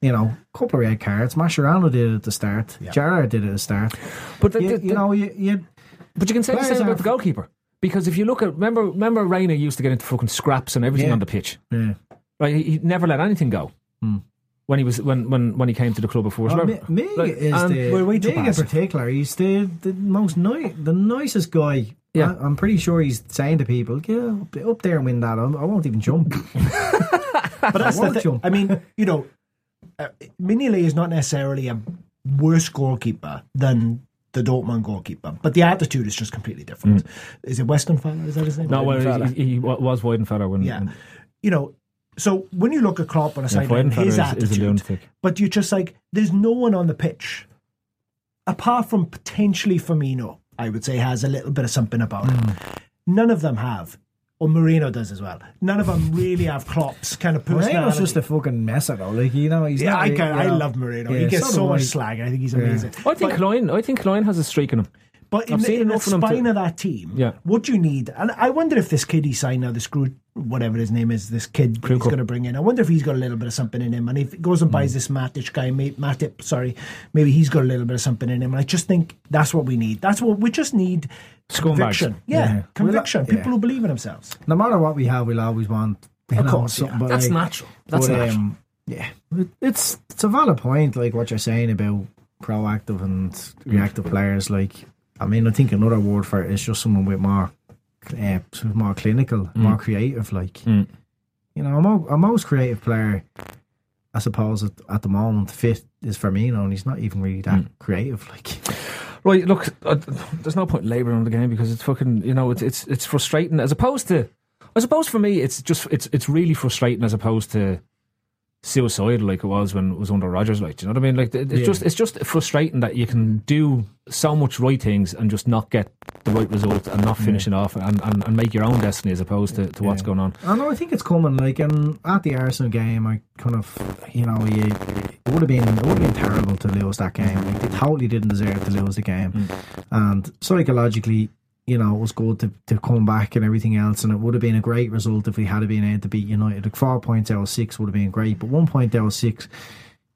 You know, couple of red cards. Mascherano did it at the start. Gerrard did it at the start. But the, You, the- you know, you, you But you can say the same are- about the goalkeeper. Because if you look at remember remember Reina used to get into fucking scraps and everything Yeah. on the pitch. yeah. Right? He, he never let anything go. Hmm. When he was when, when when he came to the club before. Well, Remember- Mi- like, is and- the we're way in particular. He's the, the most ni- the nicest guy. Yeah. I, am pretty sure he's saying to people, "Yeah, up, up there and win that. I'm, I won't even jump." But that's the won't thing. jump. I mean, you know, uh, Mignolet is not necessarily a worse goalkeeper than the Dortmund goalkeeper, but the attitude is just completely different. Is it Western Fella? Is that his name? no, well, Weidenfeller. he, he was Weidenfeller when. Yeah. when- You know, so when you look at Klopp on a Yeah, sideline, Weidenfeller his is- is attitude, lunatic. but you're just like, there's no one on the pitch apart from potentially Firmino. I would say has a little bit of something about Hmm. him. None of them have. Or Moreno does as well. None of them really have Klopp's kind of personality. Moreno's just a fucking mess messer, though. Like you know, he's yeah, not. I, you can, I love Moreno. Yeah, he gets do so much I. slag. I think he's amazing. I think But- Klein. I think Klein has a streak in him. But in I've the, seen in the enough of them to- spine of that team, Yeah. what do you need, and I wonder if this kid he signed now, this screw, whatever his name is, this kid he's going to bring in, I wonder if he's got a little bit of something in him. And if he goes and buys this Matic guy, may, Matip, sorry, maybe he's got a little bit of something in him. And I just think that's what we need. That's what we just need. Scumbags. Conviction. Yeah, Yeah. conviction. We'll- People who believe in themselves. No matter what we have, we'll always want. You Of know, course, yeah. but That's like- natural. That's but, natural. um, yeah, it's it's a valid point. Like what you're saying about proactive and reactive players. Like, I mean, I think another word for it is just someone with more, uh, sort of more clinical, more creative. Like, Mm. you know, a, mo- a most creative player, I suppose, at, at the moment, fit is for Firmino, and he's not even really that creative. Like, Right, look, uh, there's no point labouring on the game because it's fucking, you know, it's it's it's frustrating as opposed to, I suppose for me, it's just it's it's really frustrating as opposed to suicidal like it was when it was under Rodgers. Like, do you know what I mean? Like, it's Yeah. just it's just frustrating that you can mm-hmm. do so much right things and just not get the right result and not finishing off and, and, and make your own destiny as opposed to, to what's Yeah. going on. I know. I think it's coming. Like, and at the Arsenal game, I kind of, you know, you, it would have been it would have been terrible to lose that game. Like, they totally didn't deserve to lose the game, mm. and psychologically, you know, it was good to, to come back and everything else. And it would have been a great result if we had been able to beat United. Like four points out of six would have been great, but one point out of six.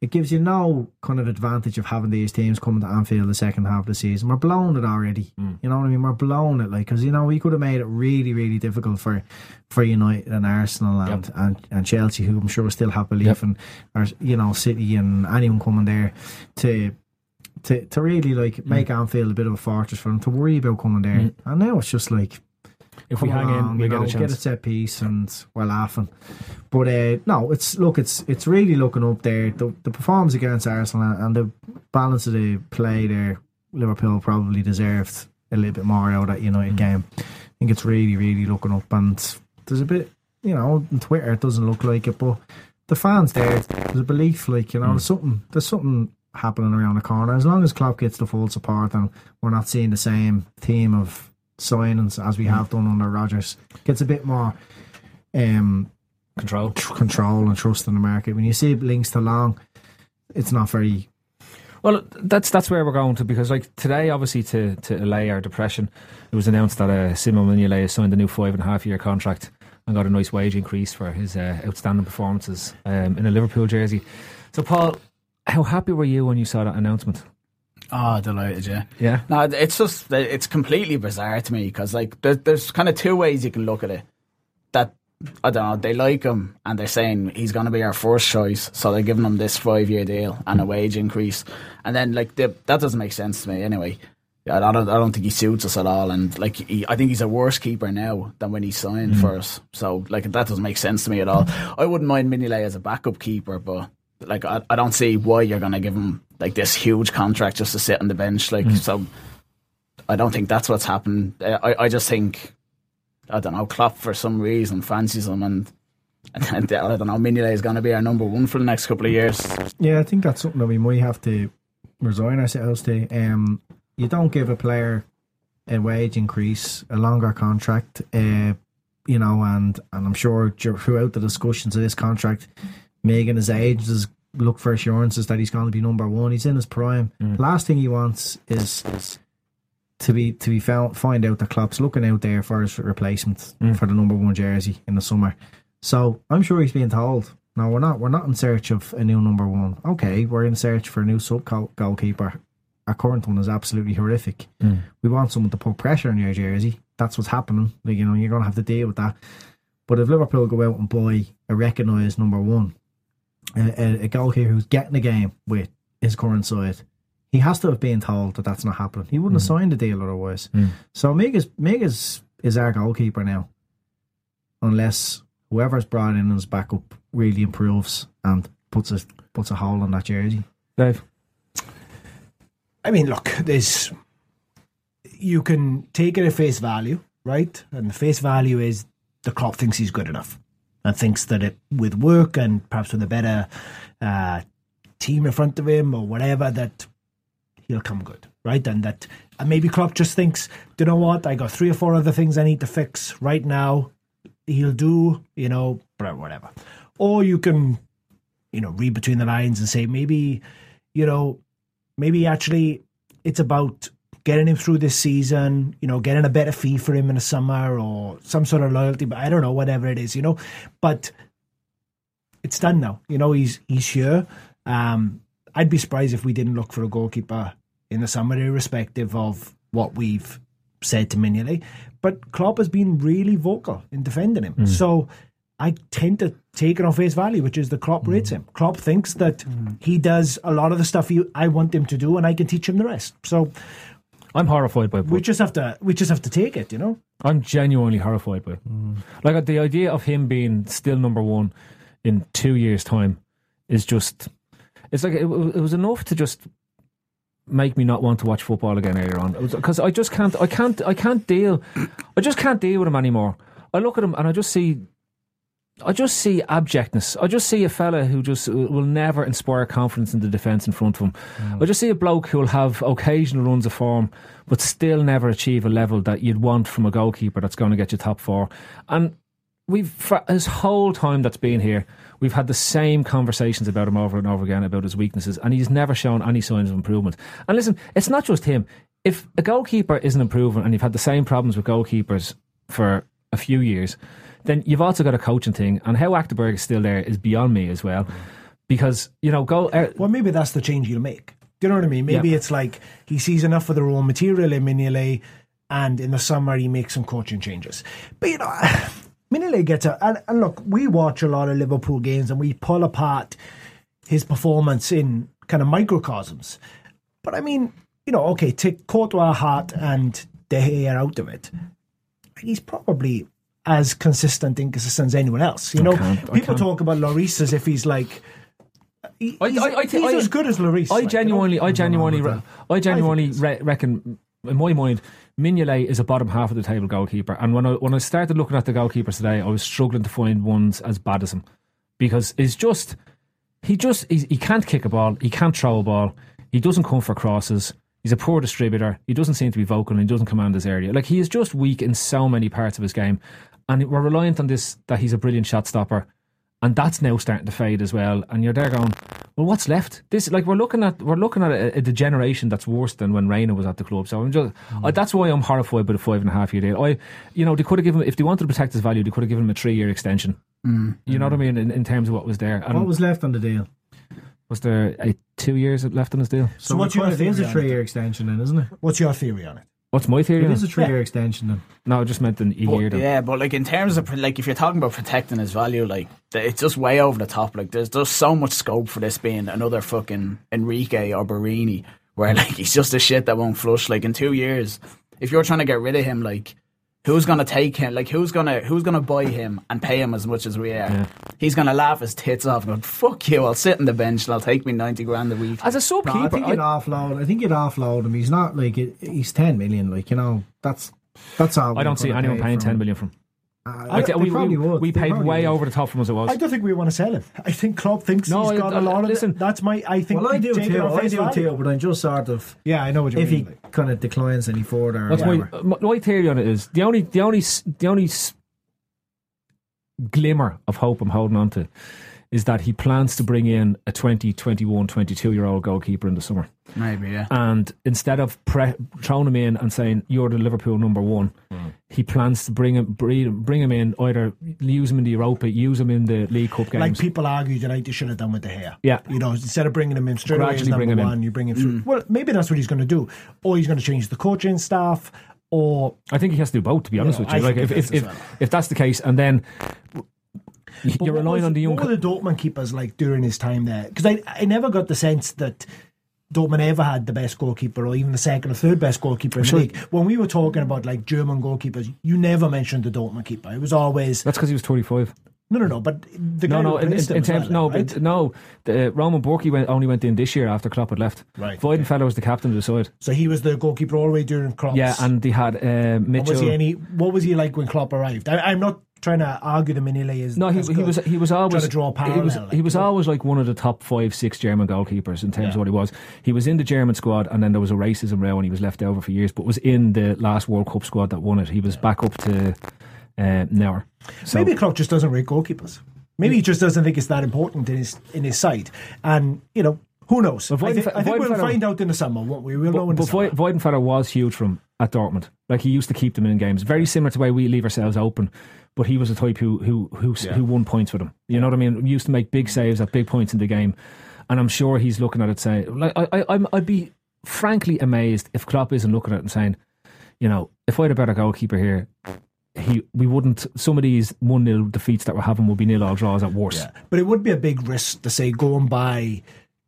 It gives you no kind of advantage of having these teams coming to Anfield the second half of the season. We're blowing it already. Mm. You know what I mean? We're blowing it, like because you know we could have made it really, really difficult for for United and Arsenal and, and, and Chelsea, who I'm sure still have belief Yep. in, or you know City and anyone coming there to to to really like make Anfield a bit of a fortress for them to worry about coming there. And now it's just like If we hang in, we get know, a chance. Get a set piece, and we're laughing. But uh, no, it's look, it's it's really looking up there. The the performance against Arsenal and the balance of the play there, Liverpool probably deserved a little bit more out of that United Mm. game. I think it's really, really looking up, and there's a bit, you know, on Twitter it doesn't look like it, but the fans there, there's a belief, like you know, Mm. there's something, there's something happening around the corner. As long as Klopp gets the full support, and we're not seeing the same theme of signings as we have done under Rodgers, gets a bit more um, Control. tr- control and trust in the market. When you see links to Long, it's not very. Well, that's that's where we're going to because like today, obviously to to allay our depression, it was announced that uh, Simon Mignolet has signed a new five and a half year contract and got a nice wage increase for his uh, outstanding performances um, in a Liverpool jersey. So, Paul, how happy were you when you saw that announcement? Oh, delighted, yeah. Yeah. No, it's just it's completely bizarre to me because like there, there's kind of two ways you can look at it. That I don't know, they like him and they're saying he's going to be our first choice, so they're giving him this five year deal and a wage increase, and then like the, that doesn't make sense to me anyway. Yeah, I don't, I don't think he suits us at all, and like he, I think he's a worse keeper now than when he signed mm. for us. So like that doesn't make sense to me at all. I wouldn't mind Mignolet as a backup keeper, but like I, I don't see why you're going to give him like this huge contract just to sit on the bench. Like so, I don't think that's what's happened. Uh, I I just think I don't know Klopp for some reason fancies him and. And I don't know. Mignolet is going to be our number one for the next couple of years. Yeah, I think that's something that we might have to resign ourselves to. Um, you don't give a player a wage increase, a longer contract, uh, you know, and and I'm sure throughout the discussions of this contract, Megan his age has look for assurances that he's going to be number one. He's in his prime. Mm. Last thing he wants is to be to be found find out that Klopp's looking out there for his replacement mm. for the number one jersey in the summer. So I'm sure he's being told. No, we're not. We're not in search of a new number one. Okay, we're in search for a new sub goalkeeper. Our current one is absolutely horrific. Mm. We want someone to put pressure on your jersey. That's what's happening. Like you know, you're going to have to deal with that. But if Liverpool go out and buy a recognised number one, a, a, a goalkeeper who's getting the game with his current side, he has to have been told that that's not happening. He wouldn't have mm. signed the deal otherwise. Mm. So Megas Megas is our goalkeeper now, unless whoever's brought in as backup really improves and puts a puts a hole in that jersey. Dave. I mean, look, there's you can take it at face value, right? And the face value is the club thinks he's good enough and thinks that it with work and perhaps with a better uh, team in front of him or whatever that he'll come good, right? And that and maybe Klopp just thinks, do you know what? I got three or four other things I need to fix right now. He'll do, you know, whatever. Or you can, you know, read between the lines and say maybe, you know, maybe actually it's about getting him through this season, you know, getting a better fee for him in the summer or some sort of loyalty, but I don't know, whatever it is, you know. But it's done now. You know, he's he's here. Um, I'd be surprised if we didn't look for a goalkeeper in the summer, irrespective of what we've said to Mignolet. But Klopp has been really vocal in defending him. Mm. So I tend to take it on face value, which is the Klopp mm. rates him. Klopp thinks that mm. he does a lot of the stuff he, I want him to do, and I can teach him the rest. So I'm horrified by we just have to we just have to take it, you know. I'm genuinely horrified by it. Like uh, the idea of him being still number one in two years' time is just. It's like it, it was enough to just make me not want to watch football again earlier on because I just can't. I can't. I can't deal. I just can't deal with him anymore. I look at him and I just see I just see abjectness. I just see a fella who just uh, will never inspire confidence in the defence in front of him. Mm. I just see a bloke who will have occasional runs of form, but still never achieve a level that you'd want from a goalkeeper that's going to get you top four. And we've for his whole time that's been here, we've had the same conversations about him over and over again about his weaknesses, and he's never shown any signs of improvement. And listen, it's not just him. If a goalkeeper isn't improving, and you've had the same problems with goalkeepers for a few years, then you've also got a coaching thing, and how Achterberg is still there is beyond me as well. Because you know, go. Uh, Well, maybe that's the change he'll make. Do you know what I mean? Maybe Yeah. it's like he sees enough of the raw material in Mignolet, and in the summer he makes some coaching changes. But you know, Mignolet gets a and, and look, we watch a lot of Liverpool games and we pull apart his performance in kind of microcosms. But I mean, you know, okay, take Courtois, Hart, and De Gea out of it. He's probably as consistent, inconsistent as anyone else. You know, people talk about Lloris as if he's like. he- I- he's, I- I he's as good as Lloris. I like, you know? genuinely, I genuinely, re- I genuinely re- reckon, in my mind, Mignolet is a bottom half of the table goalkeeper. And when I when I started looking at the goalkeepers today, I was struggling to find ones as bad as him because it's just he just he can't kick a ball, he can't throw a ball, he doesn't come for crosses. He's a poor distributor. He doesn't seem to be vocal and he doesn't command his area. Like he is just weak in so many parts of his game, and we're reliant on this that he's a brilliant shot stopper and that's now starting to fade as well. And you're there going, well, what's left? This like we're looking at we're looking at a, a degeneration that's worse than when Reina was at the club. So I'm just mm. I, that's why I'm horrified by the five and a half year deal. I, you know, they could have given if they wanted to protect his value, they could have given him a three year extension. Mm. You know what I mm. mean in, in terms of what was there. And What was left on the deal? Was there a two years left on his deal? So what's your it is theory a three year extension then, isn't it? What's your theory on it? What's my theory? It on is a it? three year extension then. No, I just meant in a But, year. though. yeah, but like in terms of like if you're talking about protecting his value, like it's just way over the top. Like there's just so much scope for this being another fucking Enrique or Borini, where like he's just a shit that won't flush. Like in two years, if you're trying to get rid of him, like who's gonna take him? Like who's gonna who's gonna buy him and pay him as much as we are? He's gonna laugh his tits off and go, "Fuck you! I'll sit on the bench and I'll take me ninety grand a week." As a sub No, I keeper, think you'd I, offload. I think you'd offload him. He's not like he's ten million. Like you know, that's that's all. I don't see anyone paying ten million ten him. from. Uh, I they we, probably we, would. we They paid way would. over the top from as it was. I don't think we want to sell him. I think Klopp thinks No, he's I- got I- a lot of listen. That's my. I think. Well, I do too. I do too. But I'm just sort of Yeah, I know what you if mean. he kind of declines any further. or That's my, whatever. my my theory on it is the only the only the only glimmer of hope I'm holding on to is that he plans to bring in a 20, 21, 22 year old goalkeeper in the summer. Maybe yeah. And instead of pre- throwing him in and saying you're the Liverpool number one, hmm. he plans to bring him bring, bring him in either use him in the Europa, use him in the League Cup games. Like people argue United should have done with the hair. Yeah. You know, instead of bringing him in straight away as Gradually number bring him in. one, you bring him through. Mm. Well, maybe that's what he's going to do. Or he's going to change the coaching staff. Or I think he has to do both. To be honest Yeah, with you, I like if if if, well. if that's the case, and then But you're relying was- on the young. What were the Dortmund keepers like during his time there? Because I, I never got the sense that Dortmund ever had the best goalkeeper or even the second or third best goalkeeper in Sure. the league. When we were talking about like German goalkeepers, you never mentioned the Dortmund keeper. It was always that's because he was 25. no, no, no. But the No, no. In, in, in terms, well, no, right? but no. The, uh, Roman Bürki went only went in this year after Klopp had left. Right, Weidenfeller was the captain of the side. So he was the goalkeeper all the way during Klopp's. Yeah, and they had uh, Mitchell. was he any? What was he like when Klopp arrived? I, I'm not trying to argue the Mignolet is. no, he, he was he was always trying to draw a parallel. He was, like, he was always like one of the top five, six German goalkeepers in terms Yeah. of what he was. He was in the German squad, and then there was a racism row, and he was left over for years. But was in the last World Cup squad that won it. He was back up to uh, Neuer. So Maybe Klopp just doesn't rate goalkeepers. Maybe he just doesn't think it's that important in his in his side. And you know, who knows? But I, Weidenfe- I think we'll find out in the summer, won't we? We'll know But, in the but summer. Weidenfeller was huge from at Dortmund. Like he used to keep them in games, very similar to the way we leave ourselves open. But he was a type who who who, who won points with them. You know what I mean? He used to make big saves at big points in the game, and I'm sure he's looking at it saying, like, I, I I'd be frankly amazed if Klopp isn't looking at it and saying, you know, if I had a better goalkeeper here. He, we wouldn't. Some of these one 0 defeats that we're having will be nil all draws at worst. Yeah. But it would be a big risk to say go and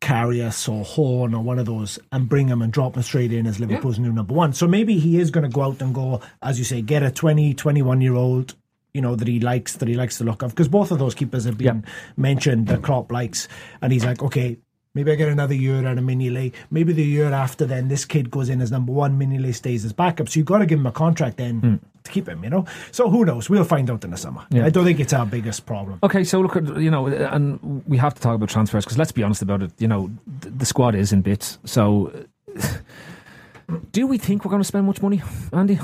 Karius or Horn or one of those and bring him and drop him straight in as Liverpool's new number one. So maybe he is going to go out and go, as you say, get a 20, 21 year old. You know that he likes that he likes the look of because both of those keepers have been mentioned that Klopp likes, and he's like, okay, maybe I get another year out of Mignolet. Maybe the year after, then this kid goes in as number one. Mignolet stays as backup. So you've got to give him a contract then hmm. to keep him. You know, so who knows? We'll find out in the summer. Yeah. I don't think it's our biggest problem. Okay, so look, at you know, and we have to talk about transfers because let's be honest about it. You know, th- the squad is in bits. So, do we think we're going to spend much money, Andy?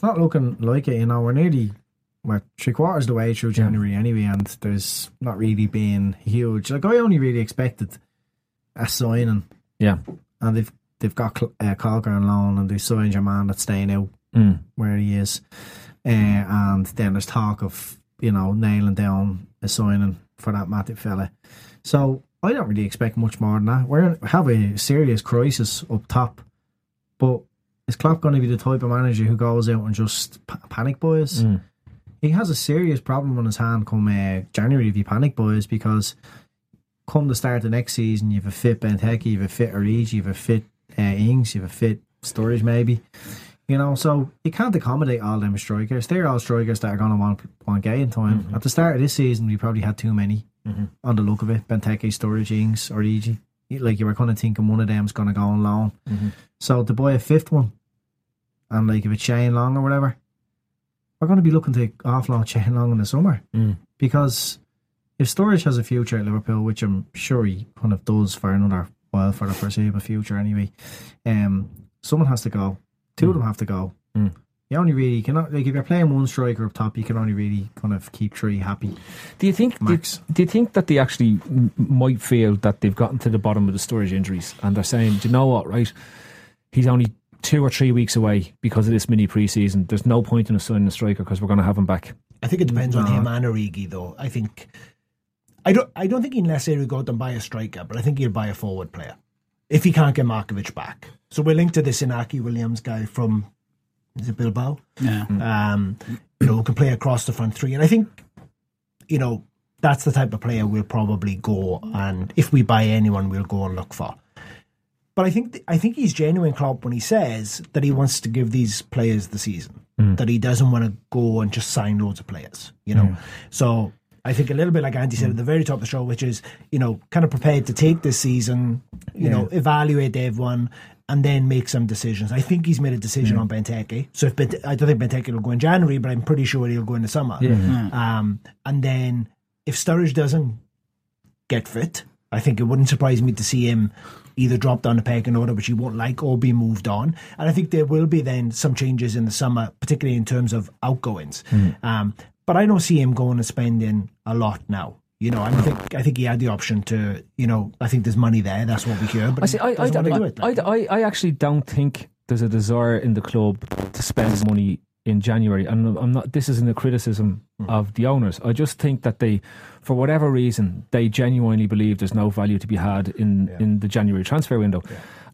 It's not looking like it, you know. We're nearly we're three quarters of the way through January anyway, and there's not really been huge. Like I only really expected a signing, Yeah. and they've they've got uh, Caulker on loan, and they signed your man that's staying out Mm. where he is, uh, and then there's talk of you know nailing down a signing for that Matip fella. So I don't really expect much more than that. We're we have a serious crisis up top, but is Klopp going to be the type of manager who goes out and just pa- panic buys? Mm. He has a serious problem on his hand come uh, January if he panic boys, because come the start of next season, you have a fit Benteke, you have a fit Origi, you have a fit uh, Ings, you have a fit Sturridge maybe. You know, so you can't accommodate all them strikers. They're all strikers that are going to want want game in time. At the start of this season, we probably had too many on the look of it. Benteke, Sturridge, Ings, Origi. You- Like you were kind of thinking one of them's going to go on loan. So to buy a fifth one, and like if it's Shane Long or whatever, we're going to be looking to offload Shane Long in the summer Mm. because if Sturridge has a future at Liverpool, which I'm sure he kind of does for another while for the foreseeable future anyway, um, someone has to go. Two of them have to go. Mm. You only really cannot like if you're playing one striker up top, you can only really kind of keep three happy. Do you think? Do, do you think that they actually m- might feel that they've gotten to the bottom of the Sturridge injuries, and they're saying, "Do you know what? Right, he's only two or three weeks away because of this mini preseason. There's no point in us signing a striker because we're going to have him back." I think it depends on No. him and Origi, though. I think I don't. I don't think he'd necessarily go out and buy a striker, but I think he'll buy a forward player if he can't get Markovic back. So we're linked to this Inaki Williams guy from is it Bilbao? Yeah. Um, you know, who can play across the front three, and I think you know that's the type of player we'll probably go and if we buy anyone, we'll go and look for. But I think I think he's genuine, Klopp, when he says that he wants to give these players the season. Mm. That he doesn't want to go and just sign loads of players. You know, mm. so I think a little bit like Andy said mm. at the very top of the show, which is you know kind of prepared to take this season, you know, evaluate everyone. And then make some decisions. I think he's made a decision on Benteke. So if Bent- I don't think Benteke will go in January, but I'm pretty sure he'll go in the summer. Um, and then if Sturridge doesn't get fit, I think it wouldn't surprise me to see him either drop down the pecking order, which he won't like, or be moved on. And I think there will be then some changes in the summer, particularly in terms of outgoings. Um, but I don't see him going and spending a lot now. You know, I think I think he had the option to. You know, I think there's money there. That's what we hear. But I see. I, he I, doesn't do I, it. I, I, I actually don't think there's a desire in the club to spend money in January, and I'm not. This isn't a criticism hmm. of the owners. I just think that they, for whatever reason, they genuinely believe there's no value to be had in in the January transfer window,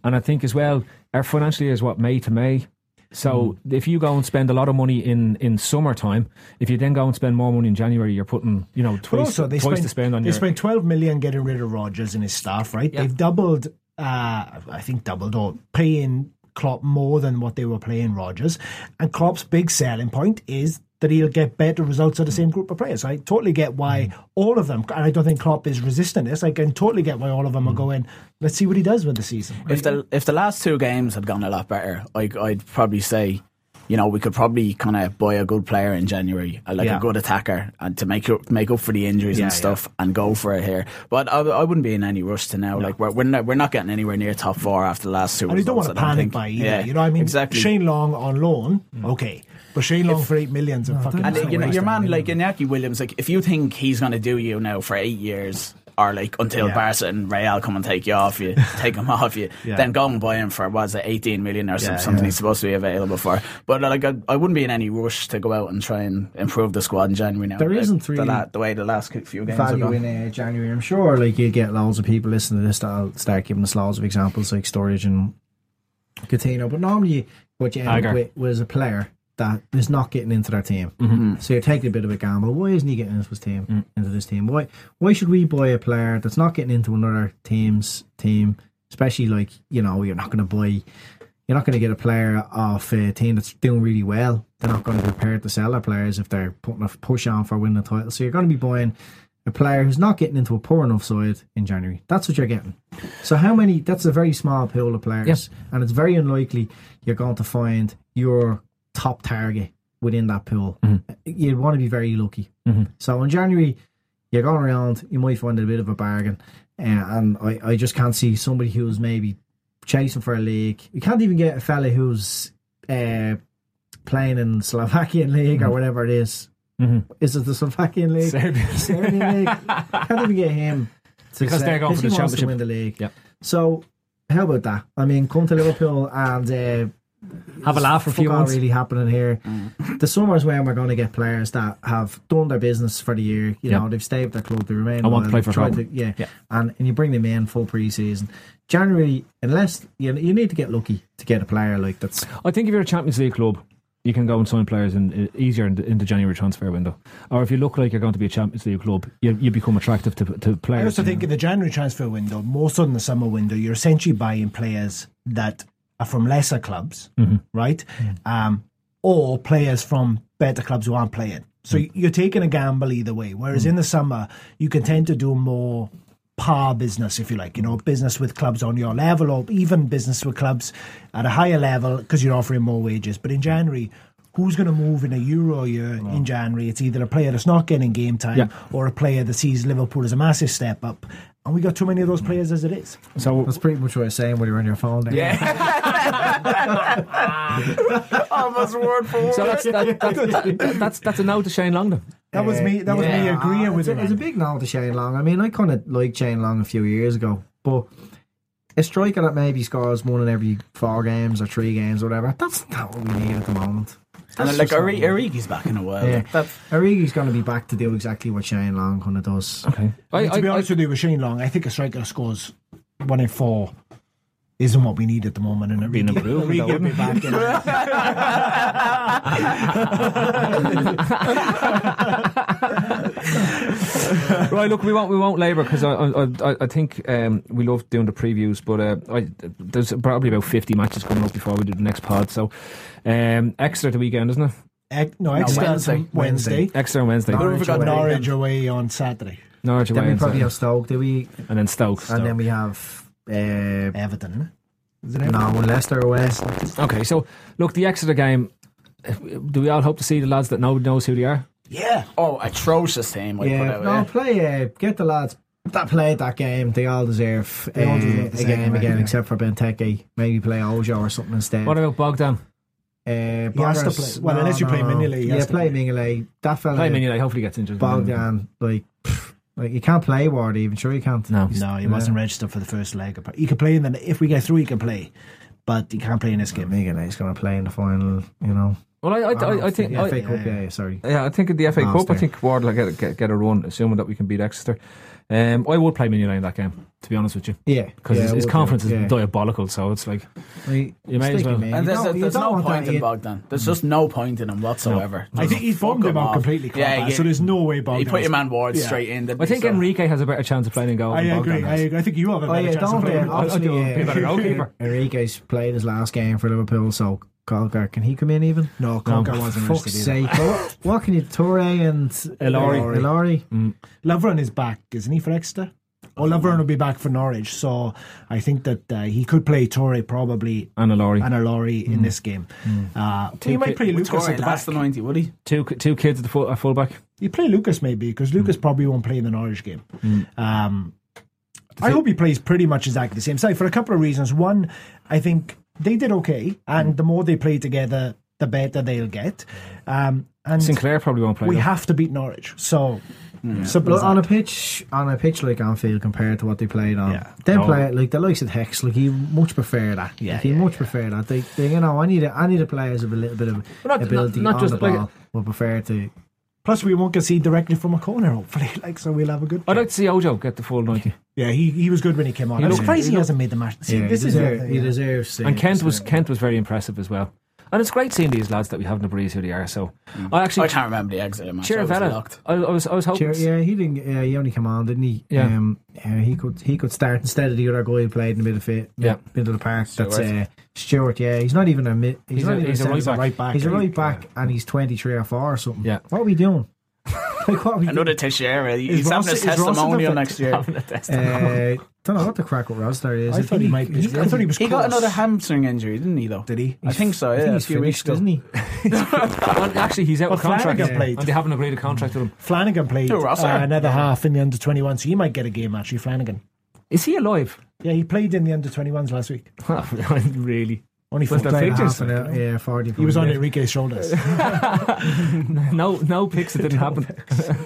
and I think as well, uh, our financial year is what May to May. So hmm. if you go and spend a lot of money in in summertime, if you then go and spend more money in January, you're putting you know twice also, they twice spent, to spend on they your. spent 12 million getting rid of Rodgers and his staff, right? Yeah. They've doubled, uh, I think doubled or paying Klopp more than what they were playing Rodgers. And Klopp's big selling point is that he'll get better results of the same group of players. I totally get why hmm. all of them, and I don't think Klopp is resisting this. I can totally get why all of them are hmm. going, let's see what he does with the season. If the if the last two games had gone a lot better, I, I'd probably say, you know, we could probably kind of buy a good player in January, uh, like Yeah. a good attacker, and to make up, make up for the injuries Yeah, and stuff, and go for it here. But I, I wouldn't be in any rush to now. Like we're we're not, we're not getting anywhere near top four after the last two. And you don't want to panic think. by either. Yeah, you know what I mean? Exactly. Shane Long on loan, okay. But Shane Long for 8 million's a fucking. And it's not you know, your man, like Iñaki Williams, like if you think he's going to do you now for eight years, or like until Yeah. Barca and Real come and take you off you, take him off you, Yeah. then go and buy him for was it eighteen million or Yeah, something yeah. he's supposed to be available for. But like I, I wouldn't be in any rush to go out and try and improve the squad in January now. There Like, isn't the, la- the way the last few games have value gone. in uh, January. I'm sure like you'll get loads of people listening to this that'll start giving us loads of examples like Sturridge and Coutinho. But normally what you end Agar. up with was a player that is not getting into their team. Mm-hmm. So you're taking a bit of a gamble. Why isn't he getting into his team? Mm. Into this team? Why why should we buy a player that's not getting into another team's team? Especially like you know you're not going to buy. You're not going to get a player off a team that's doing really well. They're not going to be prepared to sell their players if they're putting a push on for winning the title. So you're going to be buying a player who's not getting into a poor enough side in January. That's what you're getting. So how many? That's a very small pool of players, and it's very unlikely you're going to find your top target within that pool, Mm-hmm. you'd want to be very lucky. So in January, you're going around, you might find a bit of a bargain. Uh, and I, I just can't see somebody who's maybe chasing for a league. You can't even get a fella who's uh, playing in Slovakian league or whatever it is. Is it the Slovakian league? Serbian. Serbian league. Can't even get him to Because say- they're going for the wants to championship. win the league. Yep. So how about that? I mean, come to Liverpool and uh, Have a laugh for a few months. really happening here. Mm. The summer's when we're going to get players that have done their business for the year. You Yeah. know, they've stayed with their club, they remain. I want to loyal, play for tried to- yeah. Yeah. and and you bring them in full pre-season. January, unless you you need to get lucky to get a player like that's I think if you're a Champions League club, you can go and sign players in, easier in the, in the January transfer window. Or if you look like you're going to be a Champions League club, you, you become attractive to, to I also think in the January transfer window, more so than the summer window, you're essentially buying players that are from lesser clubs, mm-hmm. right? Mm-hmm. Um, or players from better clubs who aren't playing. So mm. you're taking a gamble either way. Whereas mm. in the summer, you can tend to do more par business, if you like, you know, business with clubs on your level or even business with clubs at a higher level because you're offering more wages. But in January, who's going to move in a Euro year in January? It's either a player that's not getting game time Yeah. or a player that sees Liverpool as a massive step up. And we got too many of those players as it is. so. that's pretty much what you're saying when you're on your phone. There. Almost word for word. So that's that, that, that, that's that's a no to Shane Long then. That was me. That was me agreeing with it's it. a, it's a big no to Shane Long. I mean, I kind of liked Shane Long a few years ago, but a striker that maybe scores one in every four games or three games or whatever, that's not what we need at the moment. And then, like Ori- Origi's back in a while. Yeah. Like, that's Origi's going to be back to do exactly what Shane Long kind of does. Okay. I, to be I, honest with you, with Shane Long, I think a striker scores one in four isn't what we need at the moment. And Being Origi- improved, Origi though, will be back. you know. right, look, we won't we won't labour because I, I I- I think um, we love doing the previews, but uh, I, there's probably about fifty matches coming up before we do the next pod. So um, Exeter the weekend, isn't it? Ex- no, Exeter Wednesday. on Wednesday. Exeter on Wednesday, Norwich We've got away. Norwich away on Saturday. Norwich away, Then we probably have Stoke, do we? and then Stoke. And then we have uh, Everton. Is it Everton? no Leicester away. Okay, so look, the Exeter game. Do we all hope to see the lads that nobody knows who they are? Yeah. oh atrocious team. I put Yeah, out, no, yeah. play. Uh, get the lads that played that game. They all deserve They all deserve the a game leg, again, yeah. except for Benteke. Maybe play Ojo or something instead. What about Bogdan? Uh, He has to play- well, unless you play Mignolet, he Yeah, play play. Mignolet. That fella, Play Mignolet, hopefully gets injured. Bogdan, like, pff, like you can't play Ward even. Sure, you can't. No. He's- No, he wasn't registered for the first leg. He could play in the. If we get through, he can play, but he can't play in this game. Mignolet's going to play in the final. You know, Well, I, I, Oh, I, I think. the I, FA Cup. Yeah, yeah, sorry. Yeah, I think in the FA Last Cup, I year. think Ward will get, get get a run, assuming that we can beat Exeter. Um, I would play Mignolet in that game, to be honest with you, Yeah, because yeah, his, his conference do, is yeah. diabolical. So it's like Like, You may as well. And there's, don't- there's don't no point in Bogdan. There's just no point in him whatsoever. I think he's Fuck bummed him him out completely. Yeah, yeah. So there's no way Bogdan. He put your man Ward Yeah. straight in. I think So- Enrique has a better chance of playing in goal. I than agree. Bogdan I, has. agree. I think you have a Oh better yeah, chance don't of playing. I'll- I'll obviously, do a better goalkeeper. Enrique's played his last game for Liverpool, so Caulker, can he come in even? No, Caulker wasn't Fuck's registered either. sake! what, what can you Toure and Ilori. uh, Ilori? Lovren is back, isn't he, for Exeter? Oh, Lovren will be back for Norwich, so I think that uh, he could play Toure probably And Ilori. and Ilori in this game. Uh, he might play With Lucas Toure at the last back. the 90, would he? Two two kids at the full, at fullback. You play Lucas maybe because Lucas probably won't play in the Norwich game. Um, I hope he plays pretty much exactly the same side for a couple of reasons. One, I think they did okay, and the more they play together, the better they'll get. Um, and Sinclair probably won't play. we though. have to beat Norwich, so simple Look, as on a pitch, on a pitch like Anfield compared to what they played on, Yeah. them No. play like the likes of Hex, like he much prefer that. Yeah, like, he yeah, much prefer that. They, they, you know, I need a, I need a players with a little bit of Well, not- ability not- not on just the like- ball. Would prefer to. Plus, we won't concede directly from a corner, hopefully. Like, so we'll have a good. I'd game. like to see Ojo get the full ninety. yeah, he he was good when he came on. He I'm looked- surprised he he, hasn't made the match. See, Yeah, this he, is deserve, the- he yeah. deserves. And Kent was Kent was very impressive as well. And it's great seeing these lads that we have in the breeze who they are. So I actually I can't remember the Exeter match. I was Chirivella. locked. I, I was I was hoping. Sure, yeah, he didn't. Yeah, he only came on, didn't he? Yeah. Um, yeah, he could he could start instead of the other guy who played in the midfield. Yeah. middle of the park. That's Stewart. uh, Stewart. Yeah, he's not even a mid. He's, He's not a- even he's a centre right back. right back. He's a right back, and he's twenty three or four or something. Yeah. what are we doing? Like, what are we Another doing? Teixeira. Is He's having Ross- his is Ross in testimonial front? next year. Having a testimonial. Uh, don't know what the crack with Ross there is. I thought he might be. I thought he was. He got another hamstring injury, didn't he? Though Did he? I think so. I Yeah, think a he's few weeks finished, ago. isn't he? And actually, he's out Well, of contract, Flanagan played. and they haven't agreed a contract with him. Flanagan played Ross, uh, or- another half in the under 21, so he might get a game actually. Flanagan. Is he alive? Yeah, he played in the under 21s last week. really? Only Was four. there pictures? half an hour, yeah, 40. He was on it. Enrique's shoulders. No, no pics. It didn't happen.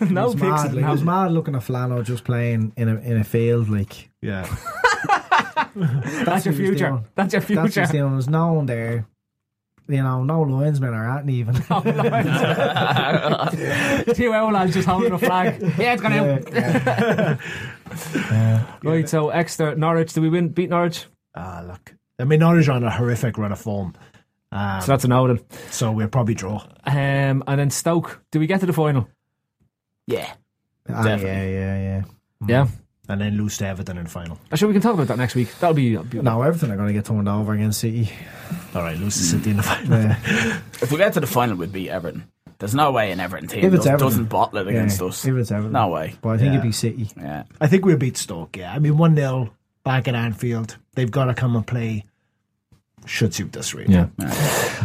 no was pics. It mad. didn't Like, I was mad looking at Flano just playing in a in a field. Like yeah. That's your what he was future. That's your that's what future. he's. There's no one there. You know, no linesmen are at even. Two old lads just holding a flag. Yeah, it's gonna out. Right, so Exeter, Norwich. Do we win? Beat Norwich? Ah, look. I mean, Norwich are on a horrific run of form. Um, So that's an out. so we'll probably draw. Um, and then Stoke. Do we get to the final? Yeah. Ah, yeah, yeah, yeah. Yeah. And then lose to Everton in the final. Actually, we can talk about that next week. That'll be. be No, everything are going to get turned over against City. All right, lose to City in the final. Yeah. If we get to the final, we'd beat Everton. There's no way an Everton team If it's does, Everton. doesn't bottle it against Yeah, us. If it's Everton. No way. But I think Yeah. it'd be City. Yeah. I think we'll beat Stoke, yeah. I mean, 1 0 back at Anfield. They've got to come and play. Should suit us, really. Yeah.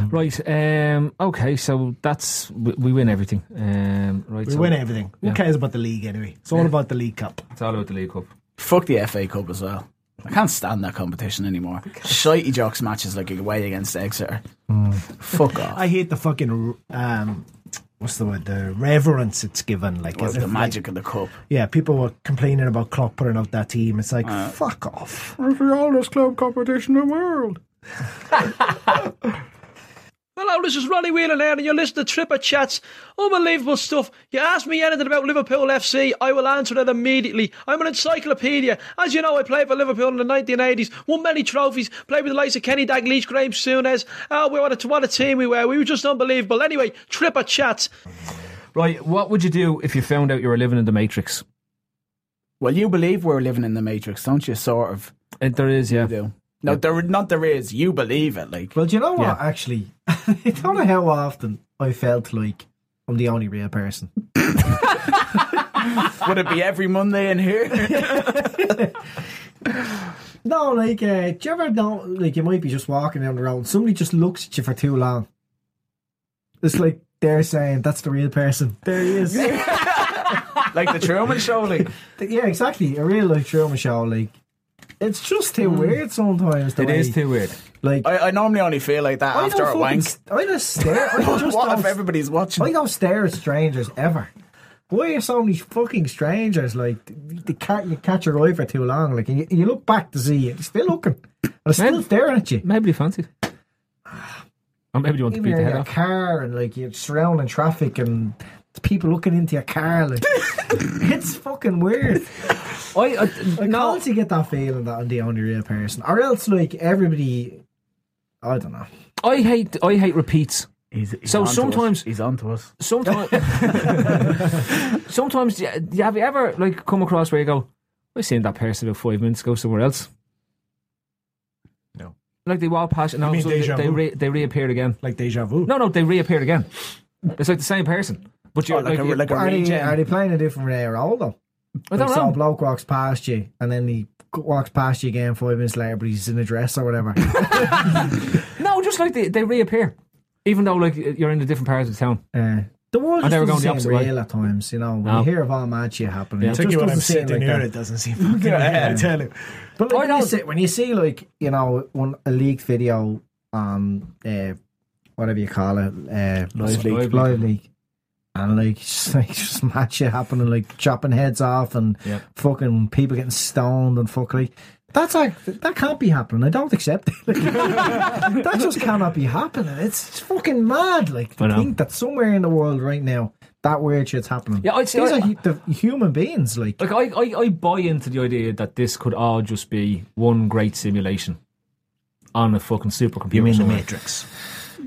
Right. Um, okay. So that's we, we win everything. Um, right. We so win everything. Who Yeah. cares about the league anyway? It's all about the League Cup. It's all about the League Cup. Fuck the FA Cup as well. I can't stand that competition anymore. Shitey jocks matches like away against Exeter. Fuck off. I hate the fucking um, what's the word? The reverence it's given. Like, Well, the if, magic of the cup. yeah, people were complaining about Klopp putting out that team. It's like uh, fuck off. It's the oldest club competition in the world. Hello, this is Ronnie Whelan here, and you're listening to Tripper Chats. Unbelievable stuff. You ask me anything about Liverpool FC, I will answer it immediately. I'm an encyclopedia. As you know, I played for Liverpool in the 1980s, won many trophies, played with the likes of Kenny Dalglish, Graham Souness. Oh, we what a, what a team we were. We were just unbelievable. Anyway, Tripper Chats. Right. What would you do if you found out you were living in the Matrix? Well, you believe we're living in the Matrix, don't you? Sort of. Uh, there is, yeah. You do. No, there not there is. You believe it, like. Well, do you know what? Yeah. Actually, I don't know how often I felt like I'm the only real person. Would it be every Monday in here? No, like, uh, do you ever know, like, you might be just walking down the road and somebody just looks at you for too long? It's like they're saying, that's the real person. There he is. like the Truman Show, like. yeah, exactly. A real life Truman show, like, it's just too hmm. weird sometimes. The It way, is too weird. Like, I, I normally only feel like that I after a wank. st- I just stare. I just what if everybody's watching? I don't stare at strangers ever. Why are so many fucking strangers like they can't you catch your eye for too long? Like and you, you look back to see it, still looking, and it's still Man. staring at you. Maybe you fancy. Or maybe you want to Even beat in the head your off. car and like you're surrounding traffic and people looking into your car. Like it's fucking weird. I, I, I no, can't get that feeling that I'm the only real person, or else like everybody. I don't know. I hate I hate repeats. He's, he's So on to us. sometimes- he's on to us. Sometimes, sometimes, yeah, yeah, have you ever like come across where you go, I seen that person about five minutes ago somewhere else. No. Like they walk past and all of a sudden they, they, vu? re- they reappear again. Like deja vu. No, no, they reappear again. It's like the same person, but oh, you're Oh, like, like, a, like a Are they, are they playing a different role though? I Like don't some know. bloke walks past you, and then he walks past you again five minutes later, but he's in a dress or whatever. No, just like they, they reappear, even though like you're in a different part of the town. Uh, the world And just they were doesn't going the seem opposite way. real at times, you know. When No. you hear of all mad shit happening, Yeah. it just Particularly doesn't I'm seem sitting like here, that. it doesn't seem fucking real, I tell you. But like, when, you see, when you see like you know one a leaked video on uh, whatever you call it, uh, Live Leak, Leak. live leak, and like just, like just mad shit happening, like chopping heads off and Yep. fucking people getting stoned and fuck like. That's like that can't be happening. I don't accept it. Like, that just cannot be happening. It's, it's fucking mad. Like I to think that somewhere in the world right now that weird shit's happening. Yeah, I'd say These I- are the human beings. Like Like I, I, I buy into the idea that this could all just be one great simulation on a fucking supercomputer. You mean the. Matrix?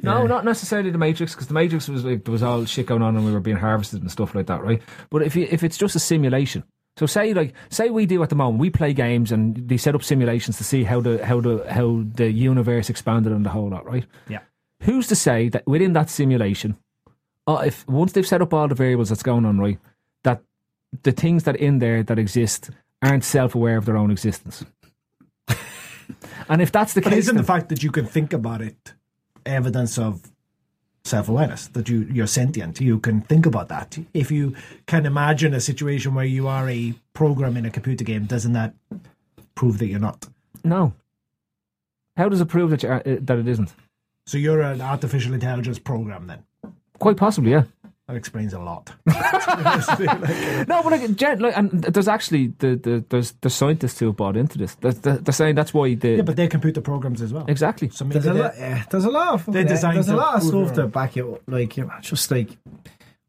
No, not necessarily the Matrix, because the Matrix was like there was all shit going on and we were being harvested and stuff like that, right? But if you, if it's just a simulation, so say like say we do at the moment, we play games and they set up simulations to see how the how the how the universe expanded and the whole lot, right? Yeah. Who's to say that within that simulation, uh, if once they've set up all the variables that's going on, right, that the things that in there that exist aren't self-aware of their own existence. and if that's the But case, isn't then- the fact that you can think about it evidence of self-awareness that you you're sentient? You can think about that. If you can imagine a situation where you are a program in a computer game, doesn't that prove that you're not? no. How does it prove that you are, uh, that it isn't? So you're an artificial intelligence program then. Quite possibly, yeah. That explains a lot. No, but like, gen- like and there's actually the, the there's the scientists who have bought into this. They're, they're, they're saying that's why the yeah, but they're computer programs as well. exactly. So maybe There's a, lot, yeah, there's a lot of They're fucking- designed there's a lot of stuff to back it up. Like you know, just like